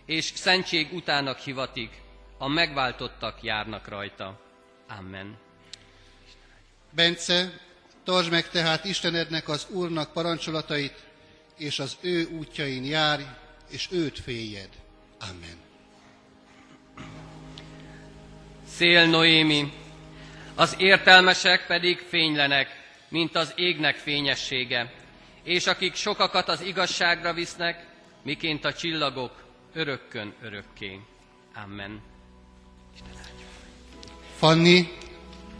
és szentség utának hivatik, a megváltottak járnak rajta. Amen. Bence, tartsd meg tehát Istenednek az Úrnak parancsolatait, és az ő útjain járj, és őt féljed. Amen. Szél Noémi, az értelmesek pedig fénylenek, mint az égnek fényessége, és akik sokakat az igazságra visznek, miként a csillagok örökkön örökké. Amen. Fanni,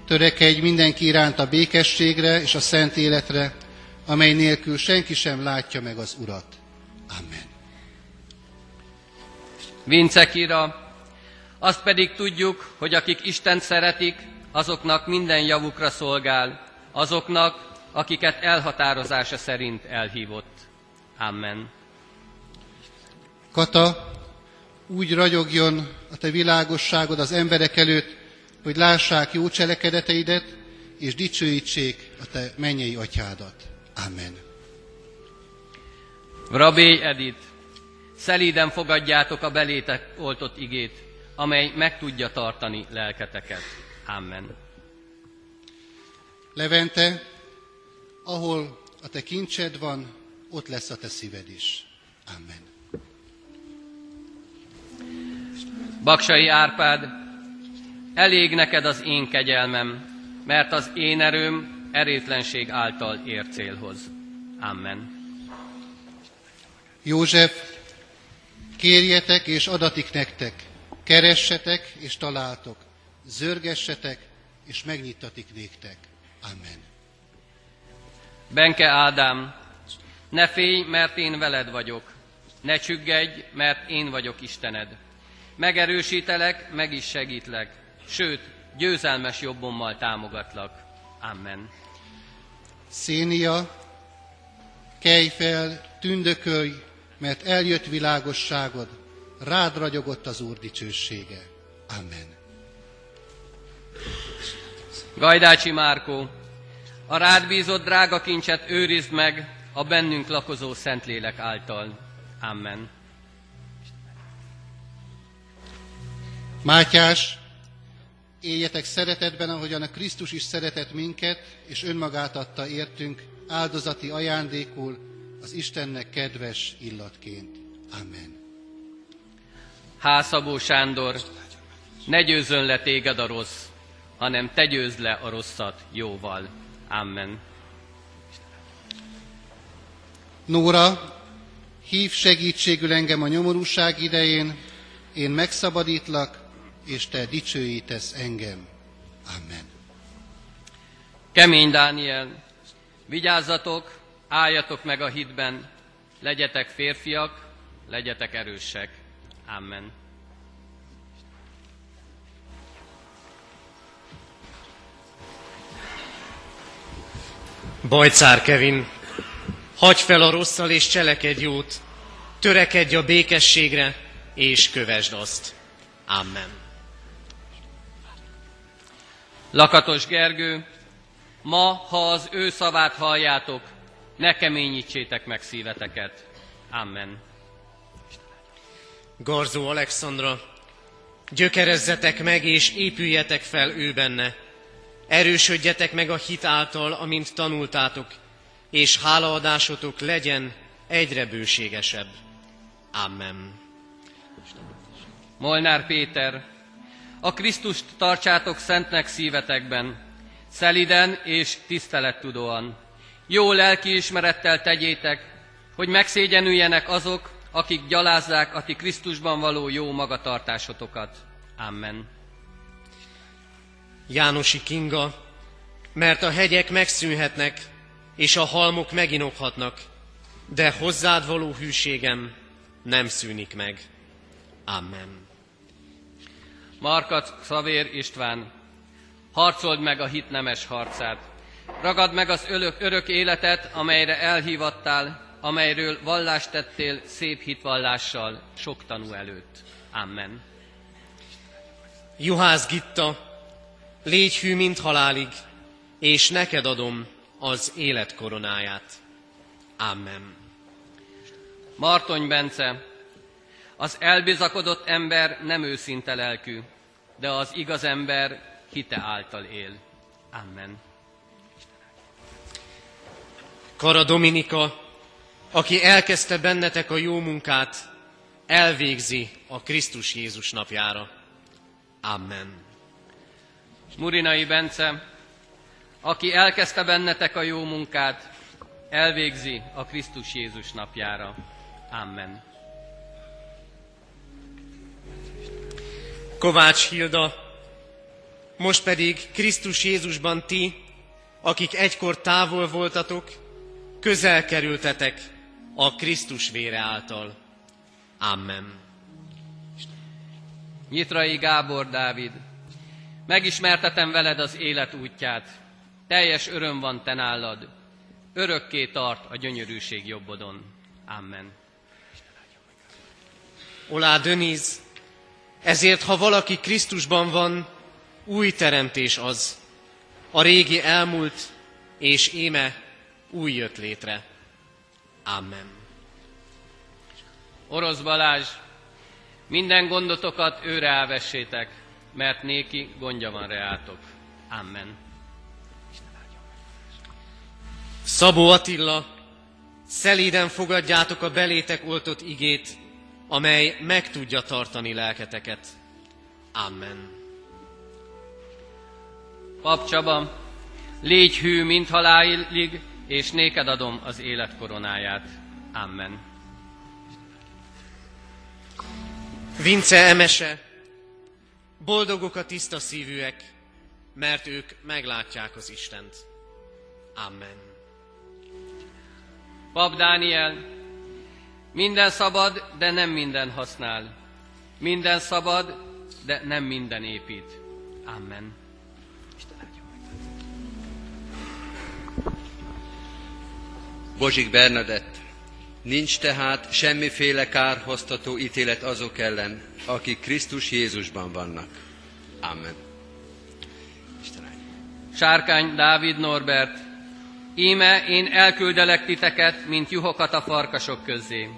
törekedj mindenki iránt a békességre és a szent életre, amely nélkül senki sem látja meg az Urat. Amen. Vince Kira, azt pedig tudjuk, hogy akik Isten szeretik, azoknak minden javukra szolgál, azoknak, akiket elhatározása szerint elhívott. Amen. Kata, úgy ragyogjon a te világosságod az emberek előtt, hogy lássák jó cselekedeteidet, és dicsőítsék a te mennyei atyádat. Amen. Rabé Edith, szelíden fogadjátok a belétek oltott igét, amely meg tudja tartani lelketeket. Amen. Levente, ahol a te kincsed van, ott lesz a te szíved is. Amen. Baksai Árpád, elég neked az én kegyelmem, mert az én erőm erétlenség által ér célhoz. Amen. József, kérjetek és adatik nektek, keressetek és találtok, zörgessetek és megnyitatik néktek. Amen. Benke Ádám, ne félj, mert én veled vagyok. Ne csüggedj, mert én vagyok Istened. Megerősítelek, meg is segítlek. Sőt, győzelmes jobbommal támogatlak. Amen. Szénia, kelj fel, tündökölj, mert eljött világosságod, rád ragyogott az Úr dicsősége. Amen. Gajdácsi Márkó, a rád bízott drága kincset őrizd meg a bennünk lakozó Szentlélek által. Amen. Mátyás, éljetek szeretetben, ahogyan a Krisztus is szeretett minket, és önmagát adta értünk áldozati ajándékul az Istennek kedves illatként. Amen. Hászabó Sándor, ne győzzön le téged a rossz, hanem te győzd le a rosszat jóval. Amen. Nóra, hív segítségül engem a nyomorúság idején, én megszabadítlak, és te dicsőítesz engem. Amen. Kemény Dániel, vigyázzatok, álljatok meg a hitben, legyetek férfiak, legyetek erősek. Amen. Bajcár Kevin, hagyj fel a rosszal és cselekedj jót, törekedj a békességre, és kövesd azt. Amen. Lakatos Gergő, ma, ha az ő szavát halljátok, ne keményítsétek meg szíveteket. Amen. Garzó Alexandra, gyökerezzetek meg és épüljetek fel ő benne. Erősödjetek meg a hit által, amint tanultátok, és hálaadásotok legyen egyre bőségesebb. Amen. Molnár Péter, a Krisztust tartsátok szentnek szívetekben, szeliden és tisztelettudóan. Jó lelkiismerettel tegyétek, hogy megszégyenüljenek azok, akik gyalázzák a ti Krisztusban való jó magatartásotokat. Amen. Jánosi Kinga, mert a hegyek megszűnhetnek, és a halmok meginokhatnak, de hozzád való hűségem nem szűnik meg. Amen. Markat Szavér István, harcold meg a hit nemes harcát. Ragad meg az örök, örök életet, amelyre elhívattál, amelyről vallást tettél szép hitvallással sok tanú előtt. Amen. Juhász Gitta, légy hű, mint halálig, és neked adom az élet koronáját. Amen. Martony Bence, az elbizakodott ember nem őszinte lelkű, de az igaz ember hite által él. Amen. Kara Dominika, aki elkezdte bennetek a jó munkát, elvégzi a Krisztus Jézus napjára. Amen. Murinai Bence, aki elkezdte bennetek a jó munkát, elvégzi a Krisztus Jézus napjára. Amen. Kovács Hilda, most pedig Krisztus Jézusban ti, akik egykor távol voltatok, közel kerültetek a Krisztus vére által. Amen. Nyitrai Gábor Dávid, megismertetem veled az élet útját, teljes öröm van te nálad, örökké tart a gyönyörűség jobbodon. Amen. Olá Döniz, ezért ha valaki Krisztusban van, új teremtés az. A régi elmúlt, és éme új jött létre. Amen. Orosz Balázs, minden gondotokat őre elvessétek, mert néki gondja van reátok. Amen. Szabó Attila, szelíden fogadjátok a belétek oltott igét, amely meg tudja tartani lelketeket. Amen. Pap Csaba, légy hű, mint halálig, és néked adom az élet koronáját. Amen. Vince Emese, boldogok a tiszta szívűek, mert ők meglátják az Istent. Amen. Pap Dániel, minden szabad, de nem minden használ. Minden szabad, de nem minden épít. Amen. Bozsik Bernadett, nincs tehát semmiféle kárhoztató ítélet azok ellen, akik Krisztus Jézusban vannak. Amen. Isten áldja. Sárkány Dávid Norbert, íme én elküldelek titeket, mint juhokat a farkasok közé.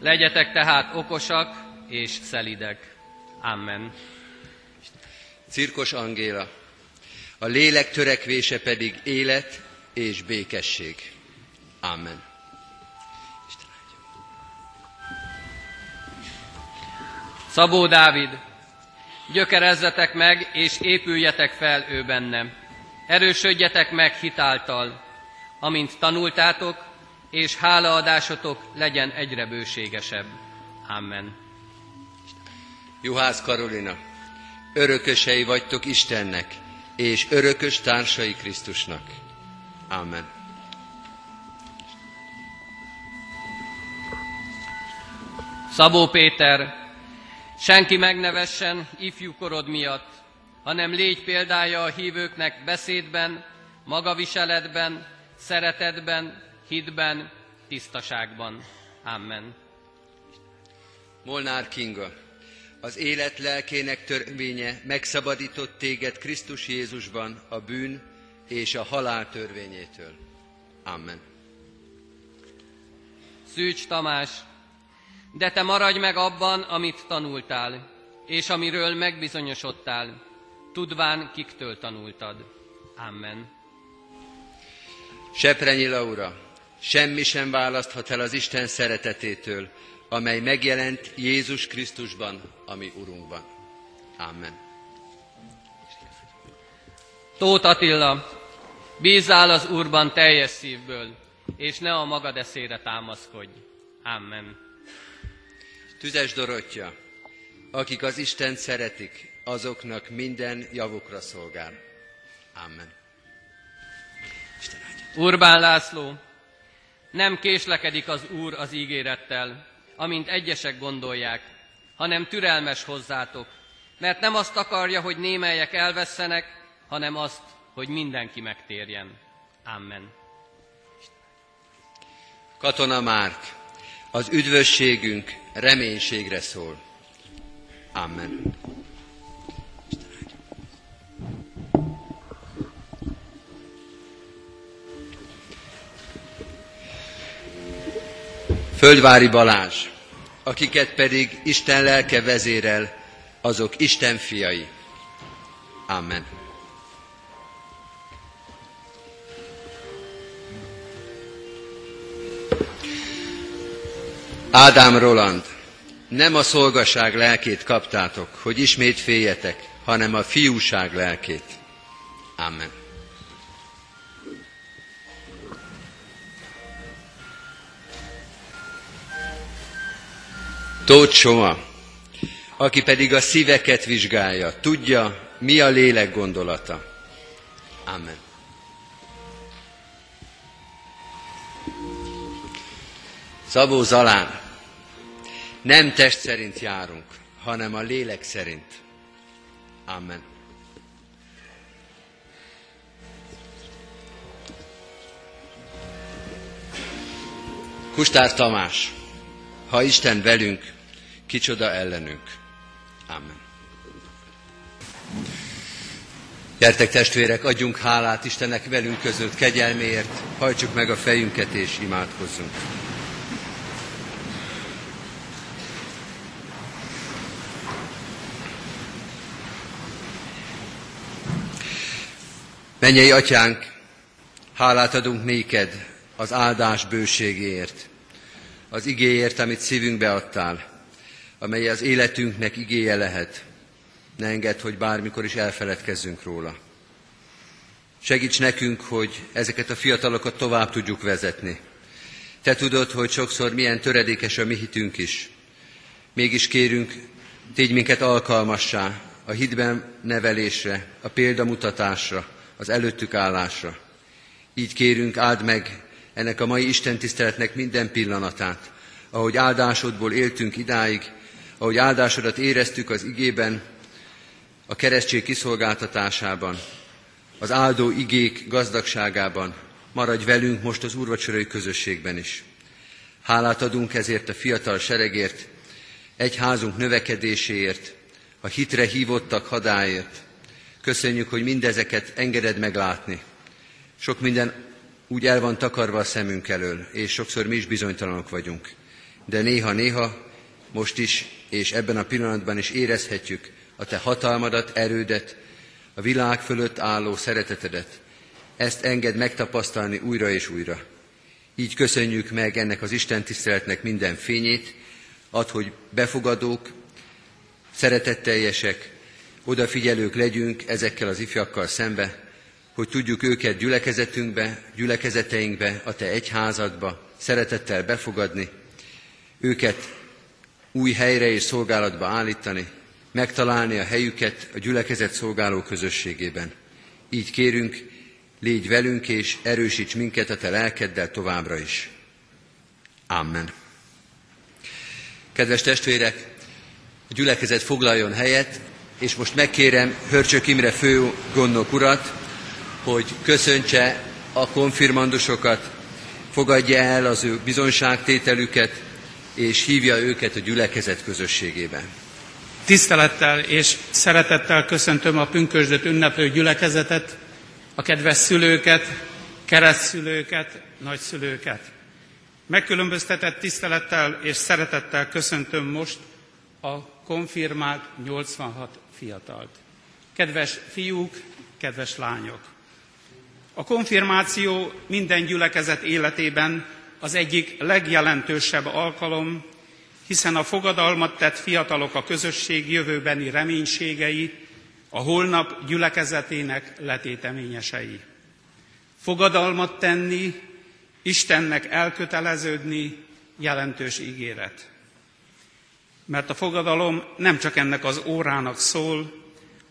Legyetek tehát okosak és szelidek. Amen. Cirkos Angéla, a lélek törekvése pedig élet és békesség. Amen. Isten. Szabó Dávid, gyökerezzetek meg, és épüljetek fel ő bennem. Erősödjetek meg hitáltal, amint tanultátok, és hálaadásotok legyen egyre bőségesebb. Amen. Juhász Karolina, örökösei vagytok Istennek, és örökös társai Krisztusnak. Amen. Szabó Péter, senki megnevessen ifjúkorod miatt, hanem légy példája a hívőknek beszédben, magaviseletben, szeretetben, hitben, tisztaságban. Amen. Molnár Kinga, az élet lelkének törvénye megszabadított téged Krisztus Jézusban a bűn és a halál törvényétől. Amen. Szűcs Tamás, de te maradj meg abban, amit tanultál, és amiről megbizonyosodtál, tudván kiktől tanultad. Amen. Seprenyi Laura, semmi sem választhat el az Isten szeretetétől, amely megjelent Jézus Krisztusban, ami Urunkban. Amen. Tóth Attila, bízzál az Úrban teljes szívből, és ne a magad eszére támaszkodj. Amen. Tüzes Dorottya, akik az Isten szeretik, azoknak minden javukra szolgál. Amen. Urbán László, nem késlekedik az Úr az ígérettel, amint egyesek gondolják, hanem türelmes hozzátok, mert nem azt akarja, hogy némelyek elvesszenek, hanem azt, hogy mindenki megtérjen. Amen. Katona Márk, az üdvösségünk reménységre szól. Amen. Földvári Balázs, akiket pedig Isten lelke vezérel, azok Isten fiai. Amen. Ádám Roland, nem a szolgaság lelkét kaptátok, hogy ismét féljetek, hanem a fiúság lelkét. Amen. Tóth Soma, aki pedig a szíveket vizsgálja, tudja, mi a lélek gondolata. Amen. Szabó Zalán, nem test szerint járunk, hanem a lélek szerint. Amen. Kustár Tamás, ha Isten velünk, kicsoda ellenünk. Amen. Gyertek testvérek, adjunk hálát Istennek velünk között kegyelméért, hajtsuk meg a fejünket és imádkozzunk. Mennyei atyánk, hálát adunk néked az áldás bőségéért, az igéért, amit szívünkbe adtál, amely az életünknek igéje lehet. Ne engedd, hogy bármikor is elfeledkezzünk róla. Segíts nekünk, hogy ezeket a fiatalokat tovább tudjuk vezetni. Te tudod, hogy sokszor milyen töredékes a mi hitünk is. Mégis kérünk, tégy minket alkalmassá a hitben nevelésre, a példamutatásra, az előttük állásra. Így kérünk, áld meg ennek a mai Isten tiszteletnek minden pillanatát, ahogy áldásodból éltünk idáig, ahogy áldásodat éreztük az igében, a keresztség kiszolgáltatásában, az áldó igék gazdagságában, maradj velünk most az úrvacsorai közösségben is. Hálát adunk ezért a fiatal seregért, egy házunk növekedéséért, a hitre hívottak hadáért. Köszönjük, hogy mindezeket engeded meglátni. Sok minden úgy el van takarva a szemünk elől, és sokszor mi is bizonytalanok vagyunk. De néha-néha, most is, és ebben a pillanatban is érezhetjük a Te hatalmadat, erődet, a világ fölött álló szeretetedet. Ezt enged megtapasztalni újra és újra. Így köszönjük meg ennek az Isten tiszteletnek minden fényét, ad, hogy befogadók, szeretetteljesek, odafigyelők legyünk ezekkel az ifjakkal szembe, hogy tudjuk őket gyülekezetünkbe, gyülekezeteinkbe, a Te egyházadba szeretettel befogadni, őket új helyre és szolgálatba állítani, megtalálni a helyüket a gyülekezet szolgáló közösségében. Így kérünk, légy velünk és erősíts minket a Te lelkeddel továbbra is. Amen. Kedves testvérek, a gyülekezet foglaljon helyet, és most megkérem Hörcsök Imre fő gondnok urat, hogy köszöntse a konfirmandusokat, fogadja el az ő bizonságtételüket, és hívja őket a gyülekezet közösségébe. Tisztelettel és szeretettel köszöntöm a pünkösdöt ünneplő gyülekezetet, a kedves szülőket, keresztszülőket, nagyszülőket. Megkülönböztetett tisztelettel és szeretettel köszöntöm most a konfirmált 86 fiatalt. Kedves fiúk, kedves lányok! A konfirmáció minden gyülekezet életében az egyik legjelentősebb alkalom, hiszen a fogadalmat tett fiatalok a közösség jövőbeni reménységei, a holnap gyülekezetének letéteményesei. Fogadalmat tenni, Istennek elköteleződni jelentős ígéret. Mert a fogadalom nem csak ennek az órának szól,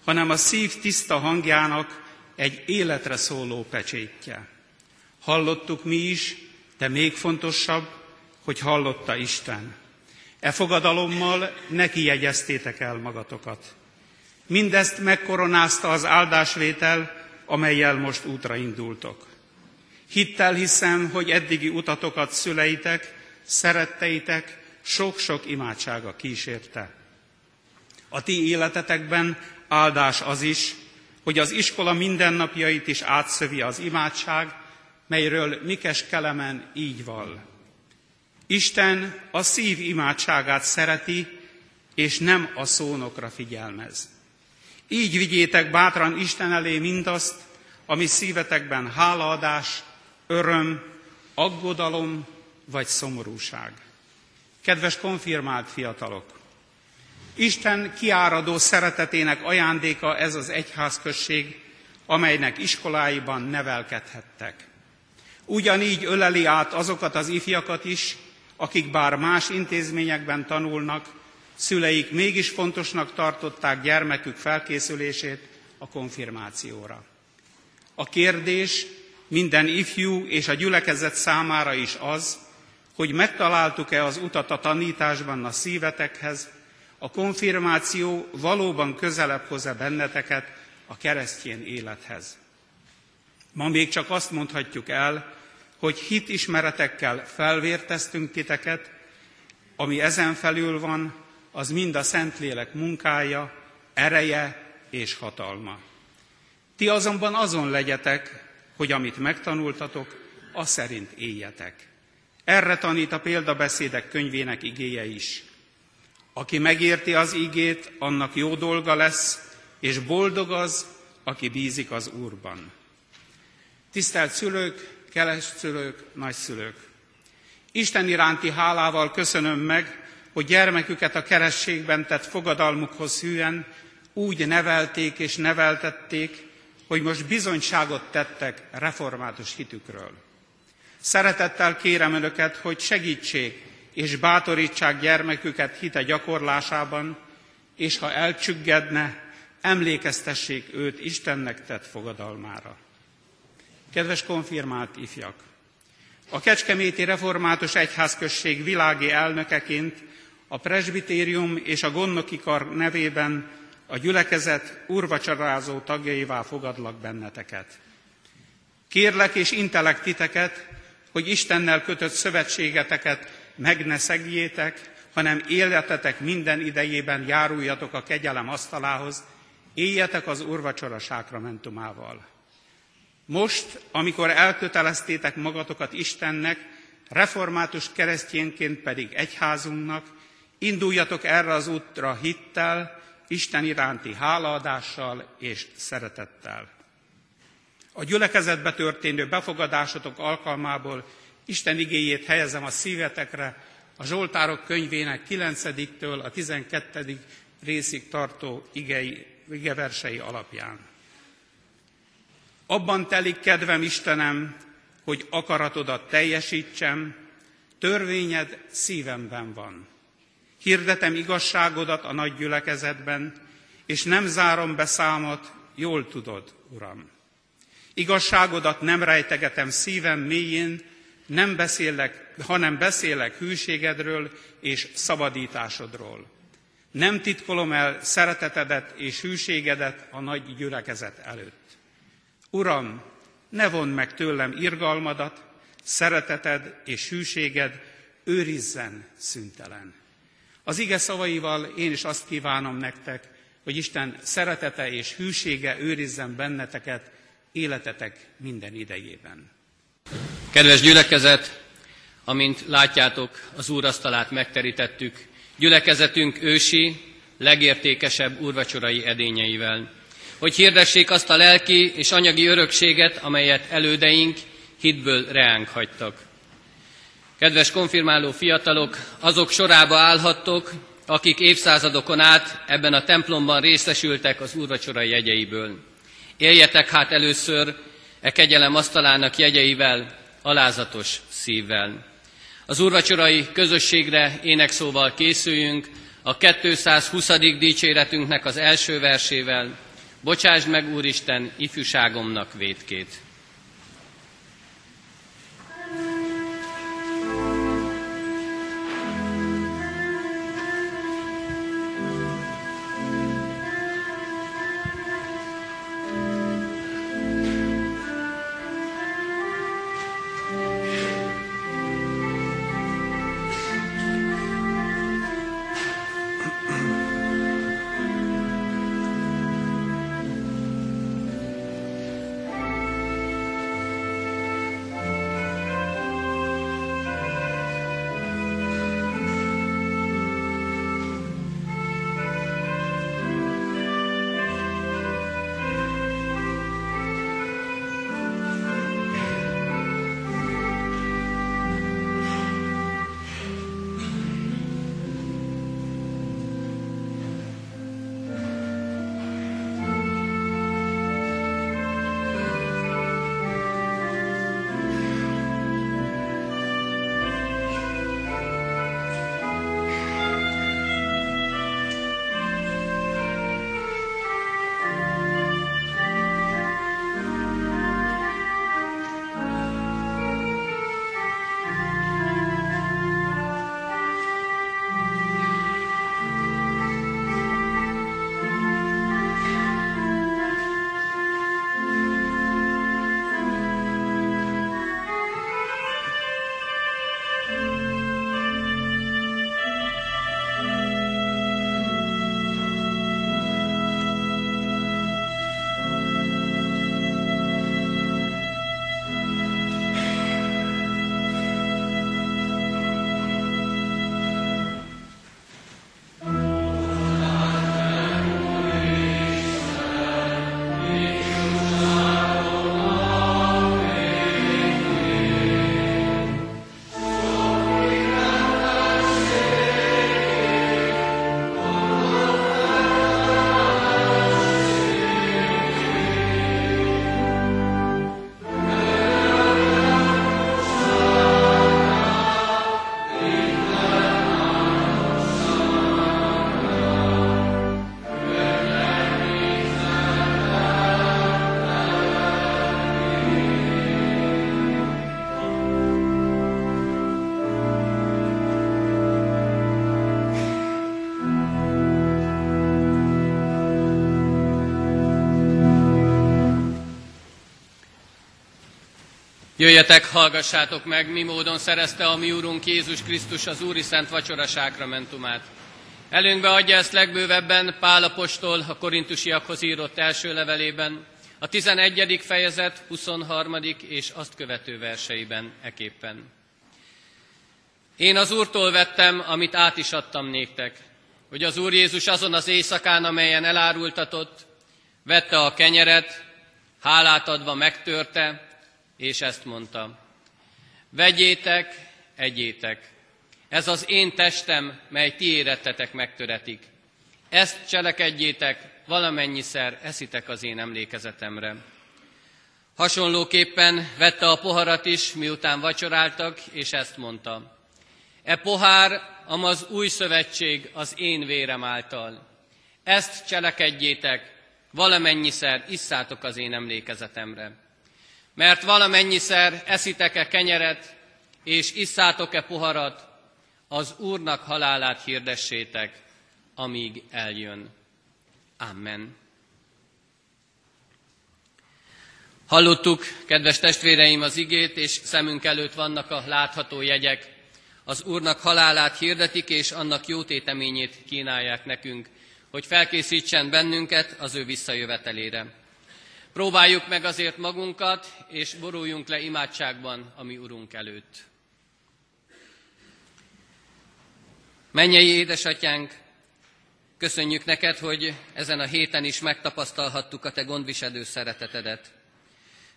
hanem a szív tiszta hangjának egy életre szóló pecsétje. Hallottuk mi is, de még fontosabb, hogy hallotta Isten. E fogadalommal neki jegyeztétek el magatokat. Mindezt megkoronázta az áldásvétel, amelyel most útra indultok. Hittel hiszem, hogy eddigi utatokat szüleitek, szeretteitek sok-sok imádsága kísérte. A ti életetekben áldás az is, hogy az iskola mindennapjait is átszövi az imádság, melyről Mikes Kelemen így val. Isten a szív imádságát szereti, és nem a szónokra figyelmez. Így vigyétek bátran Isten elé mindazt, ami szívetekben hálaadás, öröm, aggodalom vagy szomorúság. Kedves konfirmált fiatalok! Isten kiáradó szeretetének ajándéka ez az egyházközség, amelynek iskoláiban nevelkedhettek. Ugyanígy öleli át azokat az ifjakat is, akik bár más intézményekben tanulnak, szüleik mégis fontosnak tartották gyermekük felkészülését a konfirmációra. A kérdés minden ifjú és a gyülekezet számára is az, hogy megtaláltuk-e az utat a tanításban a szívetekhez, a konfirmáció valóban közelebb hoz-e benneteket a keresztjén élethez. Ma még csak azt mondhatjuk el, hogy hit ismeretekkel felvérteztünk titeket, ami ezen felül van, az mind a Szentlélek munkája, ereje és hatalma. Ti azonban azon legyetek, hogy amit megtanultatok, az szerint éljetek. Erre tanít a példabeszédek könyvének igéje is. Aki megérti az igét, annak jó dolga lesz, és boldog az, aki bízik az Úrban. Tisztelt szülők, szülők, nagyszülők! Isten iránti hálával köszönöm meg, hogy gyermeküket a kerességben tett fogadalmukhoz hűen úgy nevelték és neveltették, hogy most bizonyságot tettek református hitükről. Szeretettel kérem Önöket, hogy segítsék és bátorítsák gyermeküket hite gyakorlásában, és ha elcsüggedne, emlékeztessék őt Istennek tett fogadalmára. Kedves konfirmált ifjak! A Kecskeméti Református Egyházközség világi elnökeként a presbitérium és a gondnoki kar nevében a gyülekezet urvacsarázó tagjaivá fogadlak benneteket. Kérlek és intelek titeket, hogy Istennel kötött szövetségeteket meg ne szegjétek, hanem életetek minden idejében járuljatok a kegyelem asztalához, éljetek az urvacsora sákramentumával. Most, amikor elköteleztétek magatokat Istennek, református keresztényként pedig egyházunknak, induljatok erre az útra hittel, Isten iránti hálaadással és szeretettel. A gyülekezetbe történő befogadásotok alkalmából Isten igéjét helyezem a szívetekre, a Zsoltárok könyvének 9-től a 12. részig tartó igei, igeversei alapján. Abban telik kedvem, Istenem, hogy akaratodat teljesítsem, törvényed szívemben van. Hirdetem igazságodat a nagy gyülekezetben, és nem zárom be számot, jól tudod, Uram. Igazságodat nem rejtegetem szívem mélyén, nem beszélek, hanem beszélek hűségedről és szabadításodról. Nem titkolom el szeretetedet és hűségedet a nagy gyülekezet előtt. Uram, ne vond meg tőlem irgalmadat, szereteted és hűséged őrizzen szüntelen. Az ige szavaival én is azt kívánom nektek, hogy Isten szeretete és hűsége őrizzen benneteket életetek minden idejében. Kedves gyülekezet, amint látjátok, az úrasztalát megterítettük, gyülekezetünk ősi, legértékesebb úrvacsorai edényeivel, hogy hirdessék azt a lelki és anyagi örökséget, amelyet elődeink hitből reánk hagytak. Kedves konfirmáló fiatalok, azok sorába állhattok, akik évszázadokon át ebben a templomban részesültek az úrvacsorai jegyeiből. Éljetek hát először e kegyelem asztalának jegyeivel, alázatos szívvel. Az úrvacsorai közösségre énekszóval készüljünk, a 220. dicséretünknek az első versével, Bocsásd meg, Úristen, ifjúságomnak védkét. Jöjjetek, hallgassátok meg, mi módon szerezte a mi Úrunk Jézus Krisztus az Úri Szent Vacsora sákramentumát. Előnkbe adja ezt legbővebben Pál apostol a korintusiakhoz írott első levelében, a 11. fejezet 23. és azt követő verseiben eképpen. Én az Úrtól vettem, amit át is adtam néktek, hogy az Úr Jézus azon az éjszakán, amelyen elárultatott, vette a kenyeret, hálát adva megtörte, és ezt mondta, vegyétek, egyétek, ez az én testem, mely ti érettetek megtöretik. Ezt cselekedjétek, valamennyiszer eszitek az én emlékezetemre. Hasonlóképpen vette a poharat is, miután vacsoráltak, és ezt mondta. E pohár, amaz új szövetség az én vérem által. Ezt cselekedjétek, valamennyiszer isszátok az én emlékezetemre. Mert valamennyiszer eszitek-e kenyeret, és isszátok-e poharat, az Úrnak halálát hirdessétek, amíg eljön. Amen. Hallottuk, kedves testvéreim, az igét, és szemünk előtt vannak a látható jegyek. Az Úrnak halálát hirdetik, és annak jótéteményét kínálják nekünk, hogy felkészítsen bennünket az ő visszajövetelére. Próbáljuk meg azért magunkat, és boruljunk le imádságban a mi Urunk előtt. Mennyei édesatyánk, köszönjük neked, hogy ezen a héten is megtapasztalhattuk a te gondviselő szeretetedet.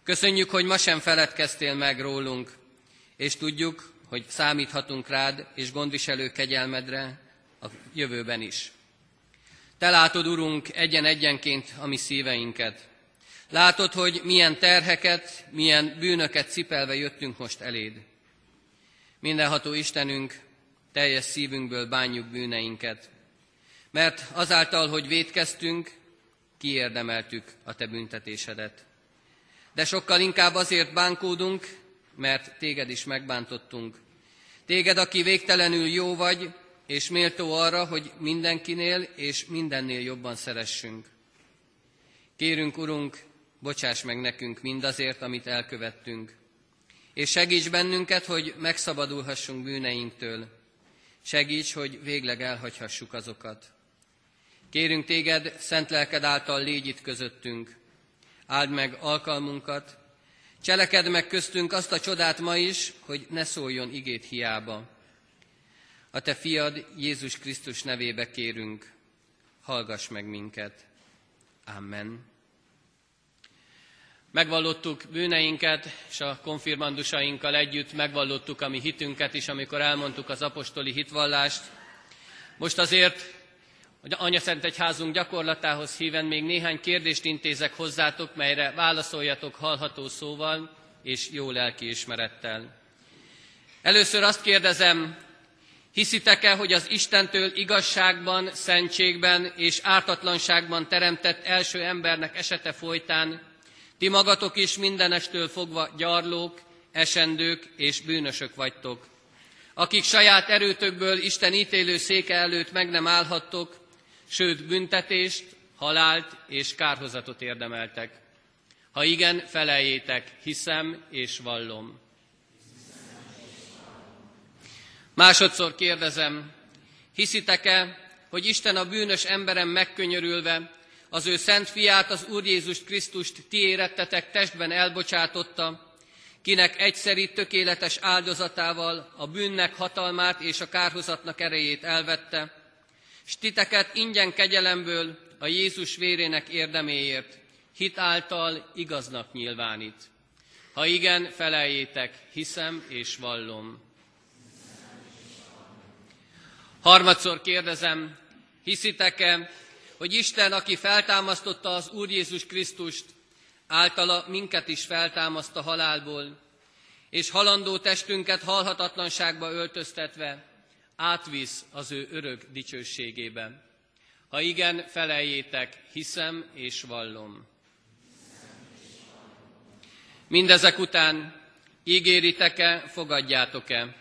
Köszönjük, hogy ma sem feledkeztél meg rólunk, és tudjuk, hogy számíthatunk rád és gondviselő kegyelmedre a jövőben is. Te látod, Urunk, egyen-egyenként a mi szíveinket. Látod, hogy milyen terheket, milyen bűnöket cipelve jöttünk most eléd. Mindenható Istenünk, teljes szívünkből bánjuk bűneinket, mert azáltal, hogy védkeztünk, kiérdemeltük a te büntetésedet. De sokkal inkább azért bánkódunk, mert téged is megbántottunk. Téged, aki végtelenül jó vagy, és méltó arra, hogy mindenkinél és mindennél jobban szeressünk. Kérünk, Urunk, bocsáss meg nekünk mindazért, amit elkövettünk, és segíts bennünket, hogy megszabadulhassunk bűneinktől. Segíts, hogy végleg elhagyhassuk azokat. Kérünk téged, szent lelked által légy itt közöttünk. Áld meg alkalmunkat, cseleked meg köztünk azt a csodát ma is, hogy ne szóljon igét hiába. A te fiad Jézus Krisztus nevébe kérünk, hallgass meg minket. Amen. Megvallottuk bűneinket, és a konfirmandusainkkal együtt megvallottuk a mi hitünket is, amikor elmondtuk az apostoli hitvallást. Most azért, hogy Anya Szent Egyházunk gyakorlatához híven még néhány kérdést intézek hozzátok, melyre válaszoljatok hallható szóval és jó lelkiismerettel. Először azt kérdezem, hiszitek-e, hogy az Istentől igazságban, szentségben és ártatlanságban teremtett első embernek esete folytán ti magatok is mindenestől fogva gyarlók, esendők és bűnösök vagytok, akik saját erőtökből Isten ítélő széke előtt meg nem állhattok, sőt büntetést, halált és kárhozatot érdemeltek. Ha igen, feleljétek, hiszem és vallom. Másodszor kérdezem, hiszitek-e, hogy Isten a bűnös emberem megkönyörülve az ő szent fiát, az Úr Jézus Krisztust ti érettetek testben elbocsátotta, kinek egyszeri tökéletes áldozatával a bűnnek hatalmát és a kárhozatnak erejét elvette, s titeket ingyen kegyelemből a Jézus vérének érdeméért hit által igaznak nyilvánít. Ha igen, feleljétek, hiszem és vallom. Harmadszor kérdezem, hiszitek-e, hogy Isten, aki feltámasztotta az Úr Jézus Krisztust, általa minket is feltámaszt a halálból, és halandó testünket halhatatlanságba öltöztetve átvisz az ő örök dicsőségébe. Ha igen, feleljétek, hiszem és vallom. Mindezek után ígéritek-e, fogadjátok-e,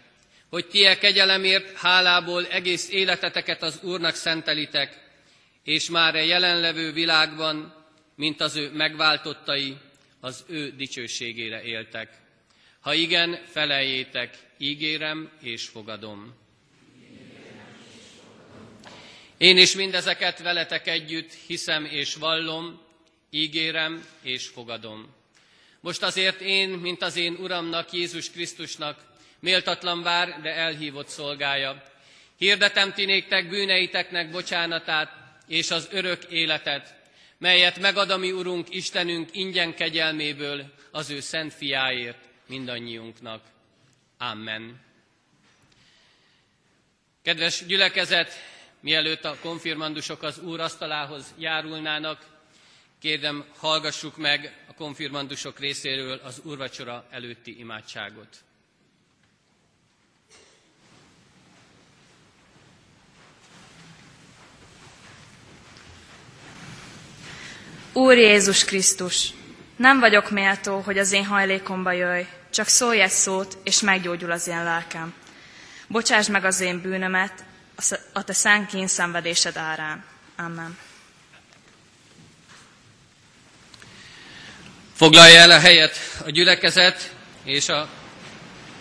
hogy ti e kegyelemért hálából egész életeteket az Úrnak szentelitek, és már a jelenlevő világban, mint az ő megváltottai, az ő dicsőségére éltek. Ha igen, feleljétek, ígérem és fogadom. Én is mindezeket veletek együtt hiszem és vallom, ígérem és fogadom. Most azért én, mint az én Uramnak, Jézus Krisztusnak, méltatlan vár, de elhívott szolgája, hirdetem ti néktek bűneiteknek bocsánatát, és az örök életet, melyet megad a mi Urunk Istenünk ingyen kegyelméből az ő szent fiáért mindannyiunknak. Amen. Kedves gyülekezet, mielőtt a konfirmandusok az Úr asztalához járulnának, kérdem, hallgassuk meg a konfirmandusok részéről az úrvacsora előtti imádságot. Úr Jézus Krisztus, nem vagyok méltó, hogy az én hajlékomba jöjj, csak szólj egy szót, és meggyógyul az én lelkem. Bocsáss meg az én bűnömet, a te szent kényszenvedésed árán. Amen. Foglalja el a helyet a gyülekezet, és a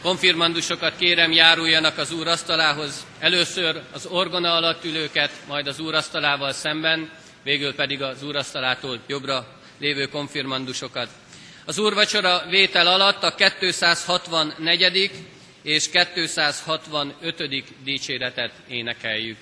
konfirmandusokat kérem járuljanak az úr asztalához. Először az orgona alatt ülőket, majd az úr asztalával szemben, végül pedig az úrasztalától jobbra lévő konfirmandusokat. Az úrvacsora vétel alatt a 264. és 265. dicséretet énekeljük.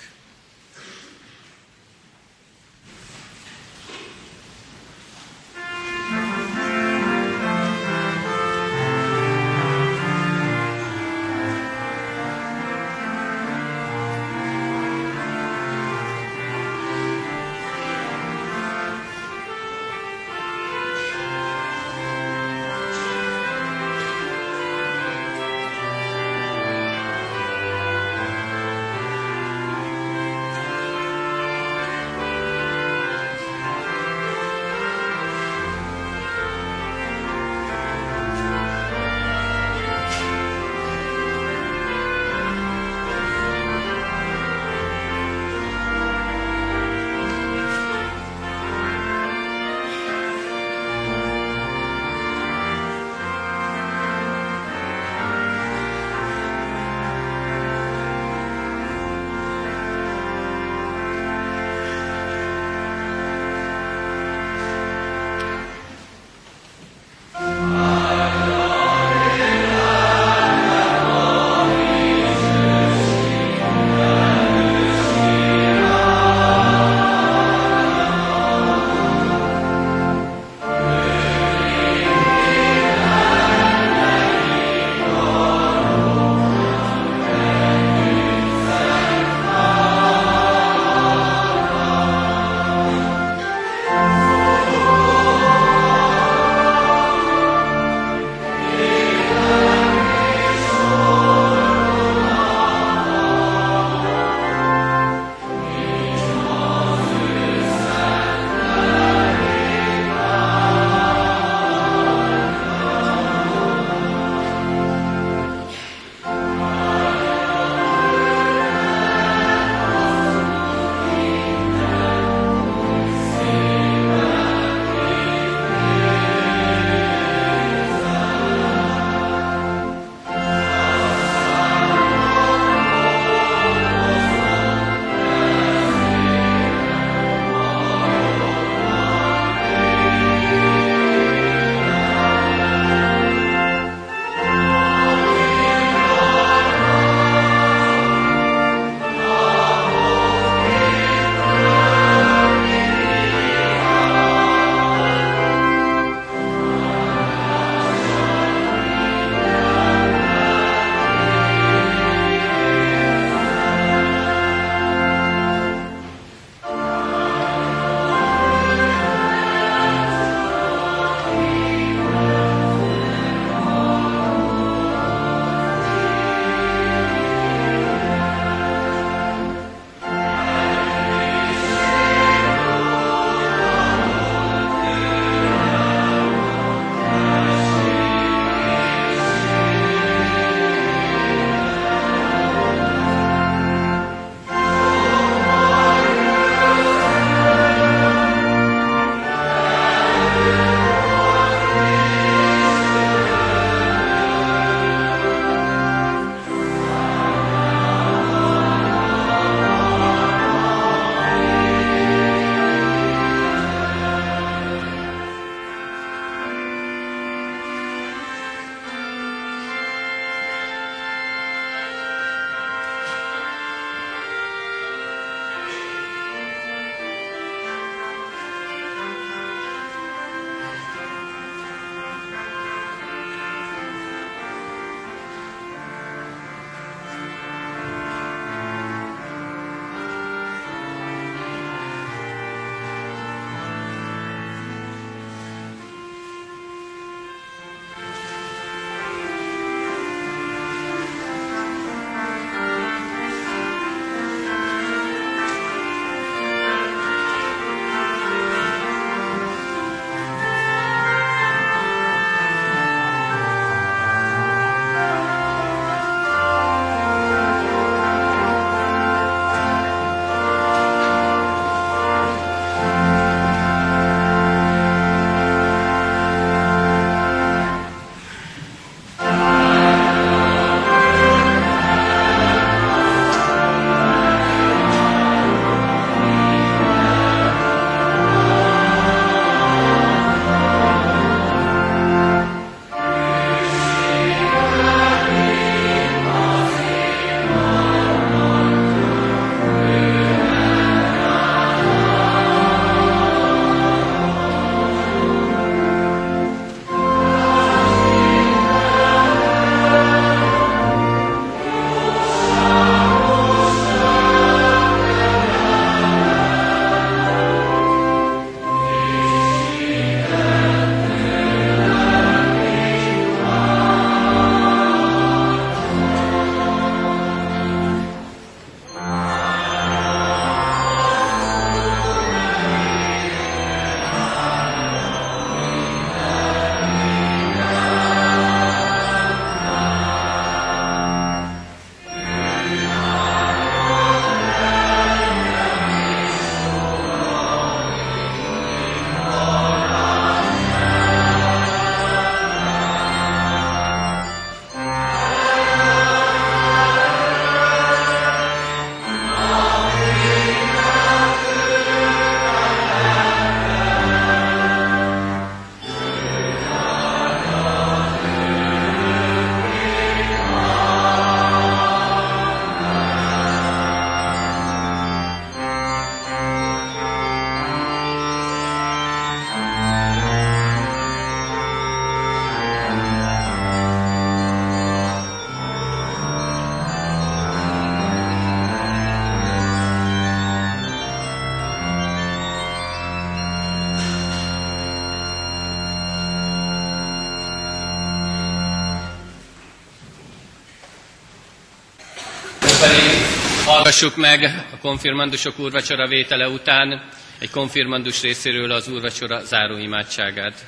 Hallgassuk meg a konfirmandusok úrvacsora vétele után egy konfirmandus részéről az úrvacsora záró imádságát.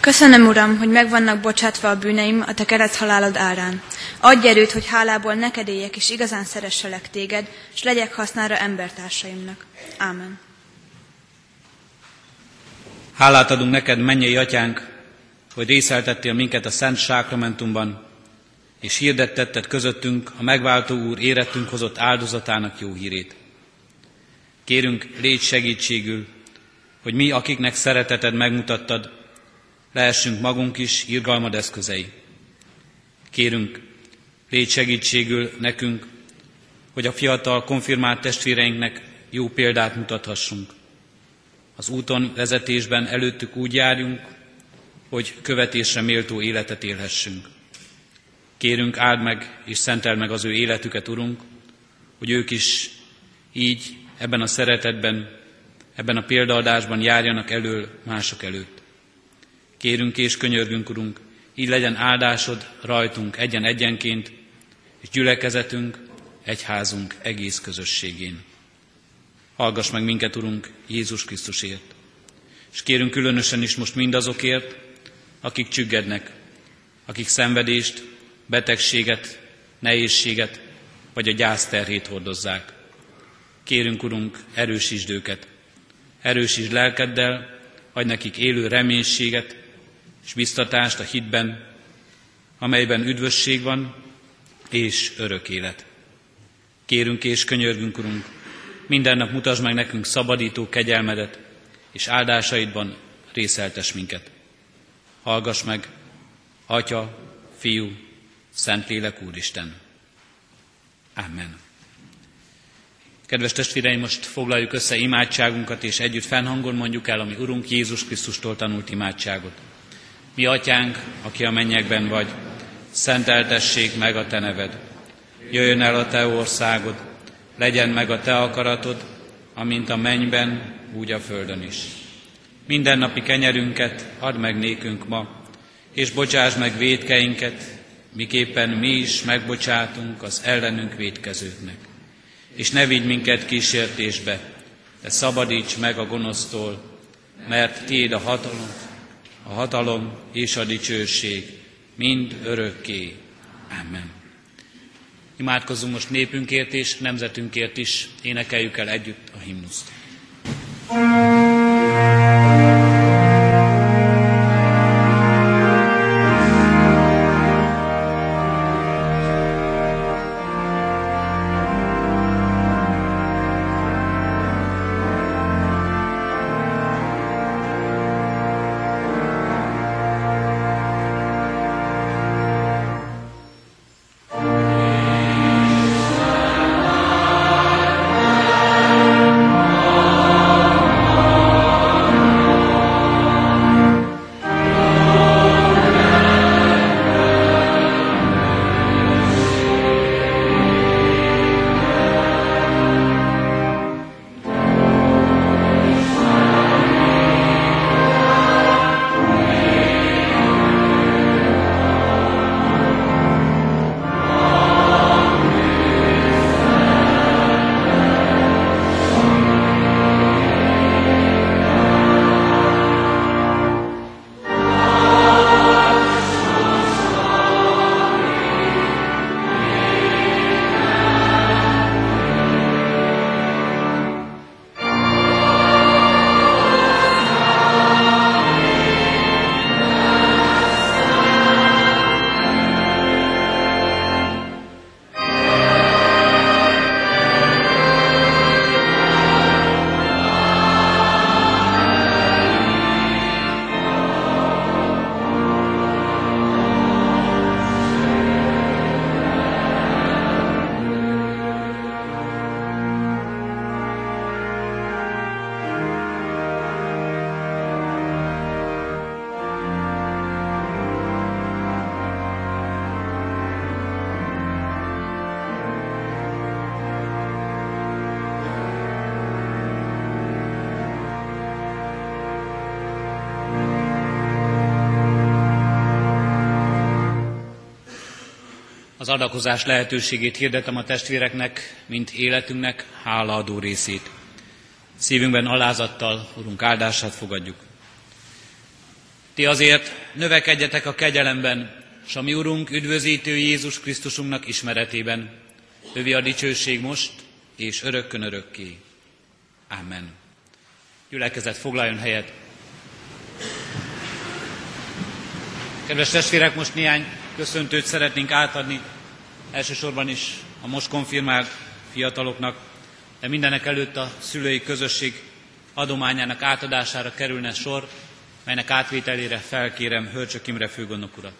Köszönöm, Uram, hogy megvannak bocsátva a bűneim a Te kereszt halálod árán. Adj erőt, hogy hálából neked éljek, és igazán szeresselek Téged, és legyek hasznára embertársaimnak. Ámen. Hálát adunk neked, mennyei atyánk, hogy részeltettél minket a Szent Sákramentumban, és hirdettetted közöttünk a megváltó Úr érettünk hozott áldozatának jó hírét. Kérünk, légy segítségül, hogy mi, akiknek szereteted megmutattad, lehessünk magunk is irgalmad eszközei. Kérünk, légy segítségül nekünk, hogy a fiatal konfirmált testvéreinknek jó példát mutathassunk. Az úton vezetésben előttük úgy járjunk, hogy követésre méltó életet élhessünk. Kérünk, áld meg és szentel meg az ő életüket, Urunk, hogy ők is így, ebben a szeretetben, ebben a példaadásban járjanak elől mások előtt. Kérünk és könyörgünk, Urunk, így legyen áldásod rajtunk egyen-egyenként, és gyülekezetünk, egyházunk egész közösségén. Hallgass meg minket, Urunk, Jézus Krisztusért. És kérünk különösen is most mindazokért, akik csüggednek, akik szenvedést, betegséget, nehézséget vagy a gyászterhét hordozzák. Kérünk, Urunk, erősítsd őket, erősítsd lelkeddel, adj nekik élő reménységet és biztatást a hitben, amelyben üdvösség van és örök élet. Kérünk és könyörgünk, Urunk, minden nap mutasd meg nekünk szabadító kegyelmedet, és áldásaidban részeltes minket. Hallgass meg, Atya, Fiú, Szentlélek Úristen. Amen. Kedves testvéreim, most foglaljuk össze imádságunkat, és együtt fennhangon mondjuk el a mi Urunk Jézus Krisztustól tanult imádságot. Mi atyánk, aki a mennyekben vagy, szenteltessék meg a te neved. Jöjjön el a te országod, legyen meg a te akaratod, amint a mennyben, úgy a földön is. Minden napi kenyerünket add meg nékünk ma, és bocsáss meg védkeinket, miképpen mi is megbocsátunk az ellenünk védkezőknek. És ne vigy minket kísértésbe, de szabadíts meg a gonosztól, mert Tiéd a hatalom, a hatalom és a dicsőség, mind örökké. Amen. Imádkozzunk most népünkért és nemzetünkért is, énekeljük el együtt a himnuszt. Amen. Az adakozás lehetőségét hirdetem a testvéreknek, mint életünknek hálaadó részét. Szívünkben alázattal, Urunk áldását fogadjuk. Ti azért növekedjetek a kegyelemben, és a mi Urunk üdvözítő Jézus Krisztusunknak ismeretében. Övi a dicsőség most és örökkön örökké. Amen. Gyülekezet foglaljon helyet. Kedves testvérek, most néhány köszöntőt szeretnénk átadni, elsősorban is a most konfirmált fiataloknak, de mindenek előtt a szülői közösség adományának átadására kerülne sor, melynek átvételére felkérem Hölcsök Imre főgondnok urat.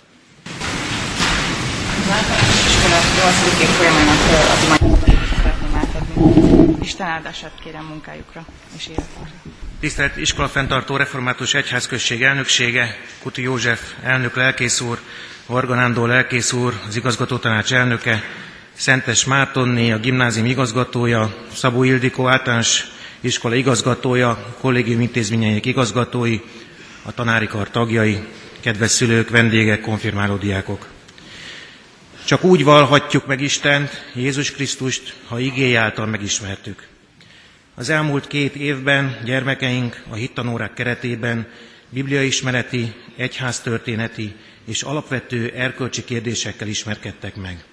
Isten áldását kérem munkájukra és életükre. Tisztelt Iskola Fentartó Református Egyházközség elnöksége, Kuti József elnök lelkész úr, Varga Nándor lelkész úr, az igazgatótanács elnöke, Szentes Mártonné, a gimnázium igazgatója, Szabó Ildikó általános iskola igazgatója, kollégium intézményeinek igazgatói, a tanári kar tagjai, kedves szülők, vendégek, konfirmáló diákok. Csak úgy valhatjuk meg Istent, Jézus Krisztust, ha igény által megismertük. Az elmúlt két évben gyermekeink a hittanórák keretében bibliaismereti, egyháztörténeti és alapvető erkölcsi kérdésekkel ismerkedtek meg.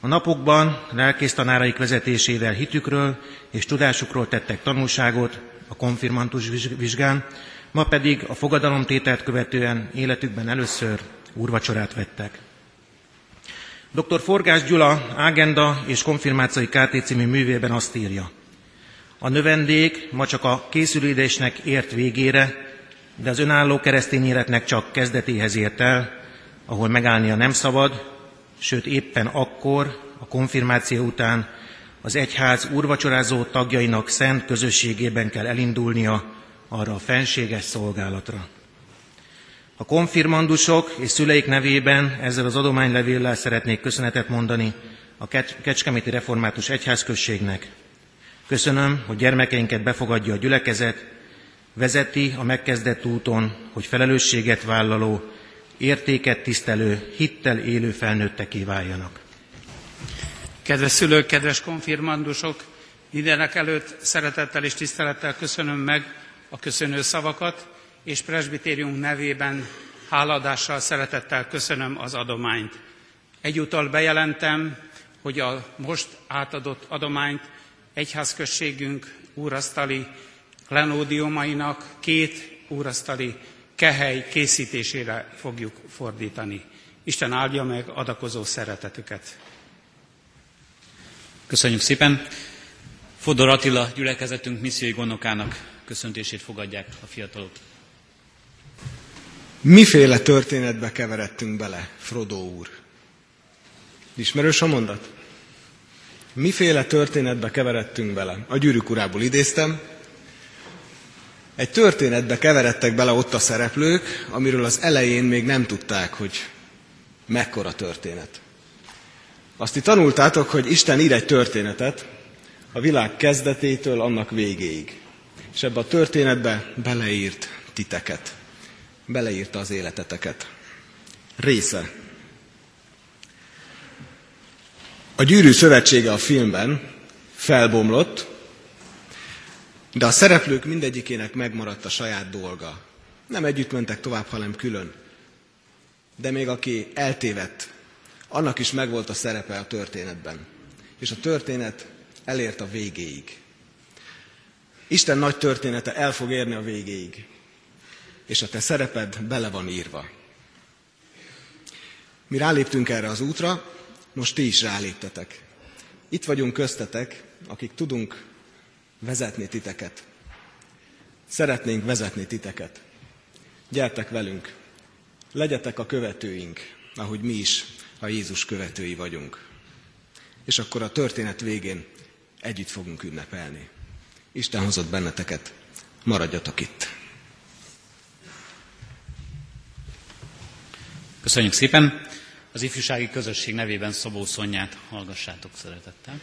A napokban lelkésztanáraik vezetésével hitükről és tudásukról tettek tanulságot a konfirmantus vizsgán, ma pedig a fogadalomtételt követően életükben először úrvacsorát vettek. Dr. Forgás Gyula Ágenda és konfirmációi KT című művében azt írja. A növendék ma csak a készülődésnek ért végére, de az önálló keresztény életnek csak kezdetéhez ért el, ahol megállnia nem szabad, sőt éppen akkor, a konfirmáció után az egyház úrvacsorázó tagjainak szent közösségében kell elindulnia arra a fenséges szolgálatra. A konfirmandusok és szüleik nevében ezzel az adománylevéllel szeretnék köszönetet mondani a Kecskeméti Református Egyházközségnek. Köszönöm, hogy gyermekeinket befogadja a gyülekezet, vezeti a megkezdett úton, hogy felelősséget vállaló, értéket tisztelő, hittel élő felnőtteké váljanak. Kedves szülők, kedves konfirmandusok, mindenek előtt szeretettel és tisztelettel köszönöm meg a köszönő szavakat, és presbitérium nevében háladással, szeretettel köszönöm az adományt. Egyúttal bejelentem, hogy a most átadott adományt egyházközségünk úrasztali klenódiumainak két úrasztali kehely készítésére fogjuk fordítani. Isten áldja meg adakozó szeretetüket. Köszönjük szépen! Fodor Attila gyülekezetünk missziói gondokának köszöntését fogadják a fiatalok. Miféle történetbe keveredtünk bele, Frodo úr? Ismerős a mondat? Miféle történetbe keveredtünk bele? A gyűrűk urából idéztem. Egy történetbe keveredtek bele ott a szereplők, amiről az elején még nem tudták, hogy mekkora történet. Azt itt tanultátok, hogy Isten ír egy történetet a világ kezdetétől annak végéig. És ebbe a történetbe beleírt titeket. Beleírta az életeteket. Része. A gyűrű szövetsége a filmben felbomlott, de a szereplők mindegyikének megmaradt a saját dolga. Nem együtt mentek tovább, hanem külön. De még aki eltévedt, annak is megvolt a szerepe a történetben. És a történet elért a végéig. Isten nagy története el fog érni a végéig. És a te szereped bele van írva. Mi ráléptünk erre az útra, most ti is ráléptetek. Itt vagyunk köztetek, akik tudunk vezetni titeket. Szeretnénk vezetni titeket. Gyertek velünk, legyetek a követőink, ahogy mi is a Jézus követői vagyunk. És akkor a történet végén együtt fogunk ünnepelni. Isten hozott benneteket, maradjatok itt. Köszönjük szépen! Az ifjúsági közösség nevében Szabó Szonyát hallgassátok szeretettel.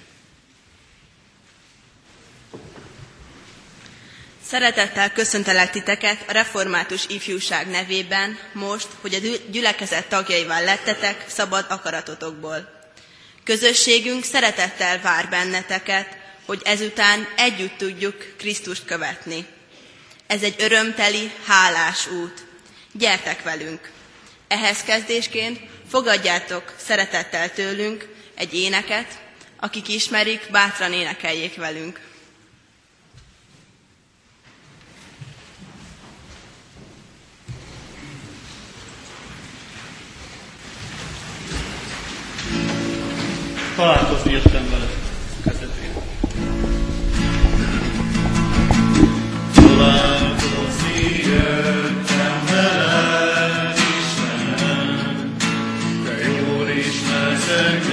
Szeretettel köszöntelek titeket a református ifjúság nevében, most, hogy a gyülekezet tagjaival lettetek szabad akaratotokból. Közösségünk szeretettel vár benneteket, hogy ezután együtt tudjuk Krisztust követni. Ez egy örömteli, hálás út. Gyertek velünk! Ehhez kezdésként fogadjátok szeretettel tőlünk egy éneket, akik ismerik, bátran énekeljék velünk. találkozni jöttem vele. Kezdetén. Találkozni jöttem Sir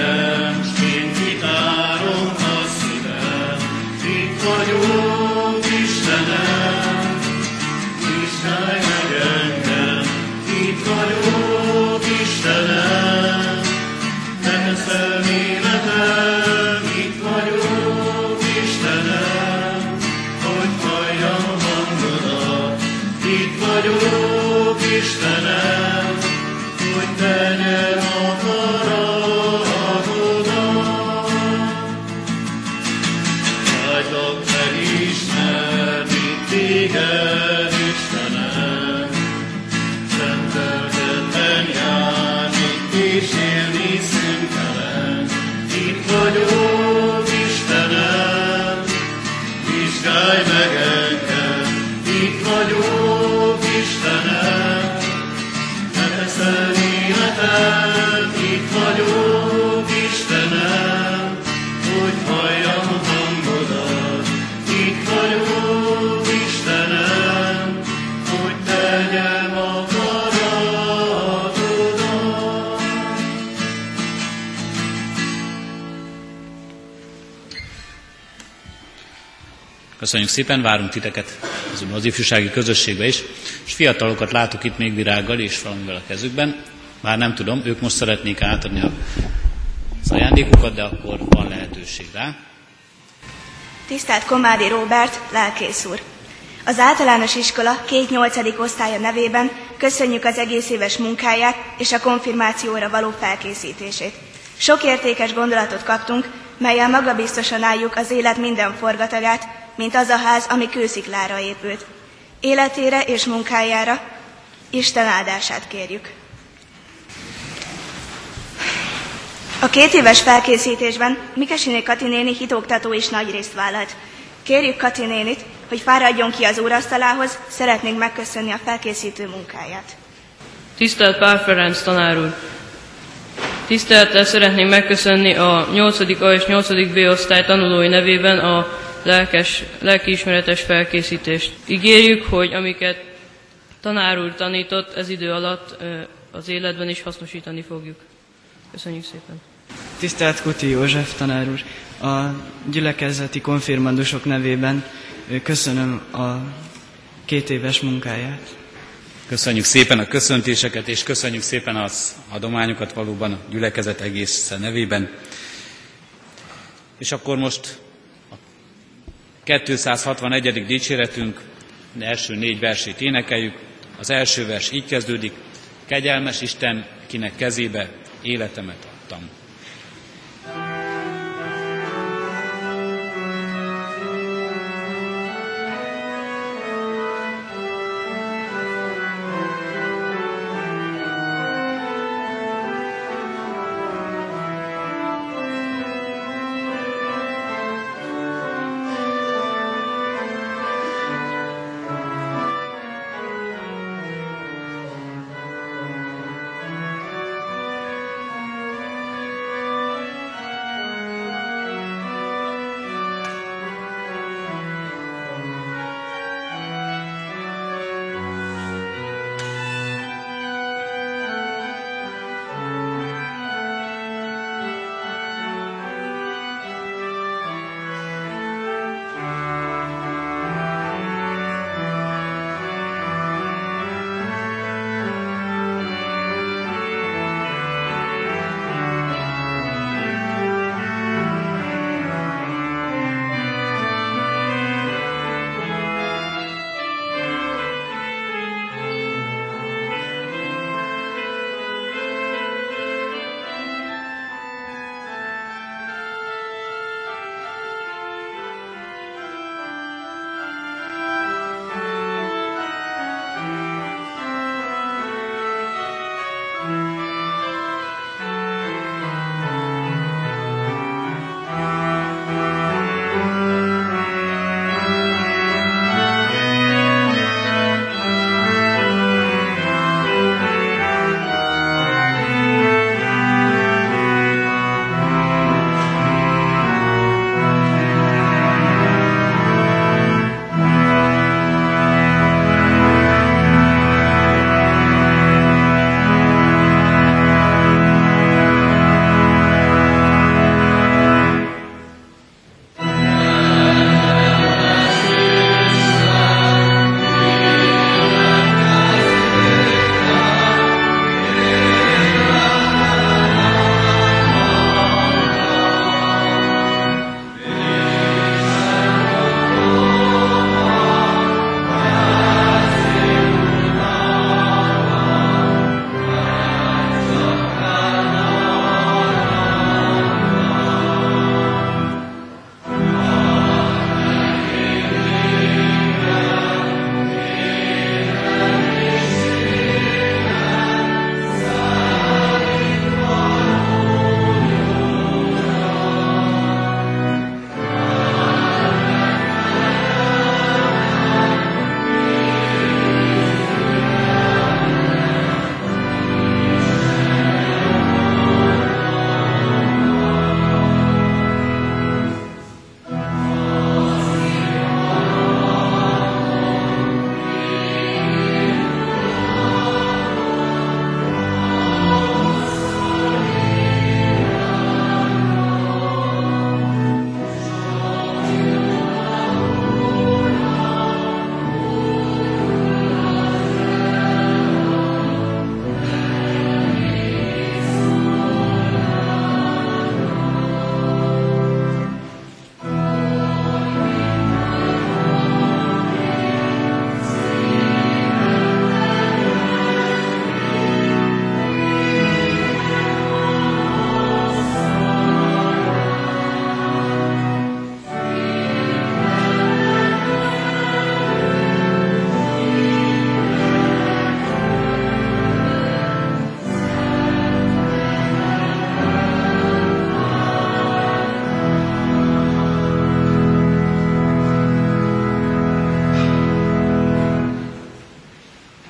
Köszönjük szépen, várunk titeket az, ifjúsági közösségbe is, és fiatalokat látok itt még virággal és valamivel a kezükben. Már nem tudom, ők most szeretnék átadni az ajándékokat, de akkor van lehetőség rá. Tisztelt Komádi Róbert, lelkész úr! Az általános iskola két nyolcadik osztálya nevében köszönjük az egész éves munkáját és a konfirmációra való felkészítését. Sok értékes gondolatot kaptunk, melyel magabiztosan álljuk az élet minden forgatagát, mint az a ház, ami kősziklára épült. Életére és munkájára Isten áldását kérjük. A két éves felkészítésben Mikesiné Kati néni hitoktató is nagy részt vállalt. Kérjük Kati nénit, hogy fáradjon ki az úrasztalához, szeretnénk megköszönni a felkészítő munkáját. Tisztelt Pál Ferenc tanár úr! Tisztelettel szeretném megköszönni a 8. A és 8. B osztály tanulói nevében a lelkes, lelkiismeretes felkészítést. Ígérjük, hogy amiket tanár úr tanított ez idő alatt az életben is hasznosítani fogjuk. Köszönjük szépen! Tisztelt Kuti József tanár úr! A gyülekezeti konfirmandusok nevében köszönöm a két éves munkáját. Köszönjük szépen a köszöntéseket, és köszönjük szépen az adományokat valóban a gyülekezet egész nevében. És akkor most a 261. dicséretünk első négy versét énekeljük. Az első vers így kezdődik. Kegyelmes Isten, kinek kezébe életemet adtam.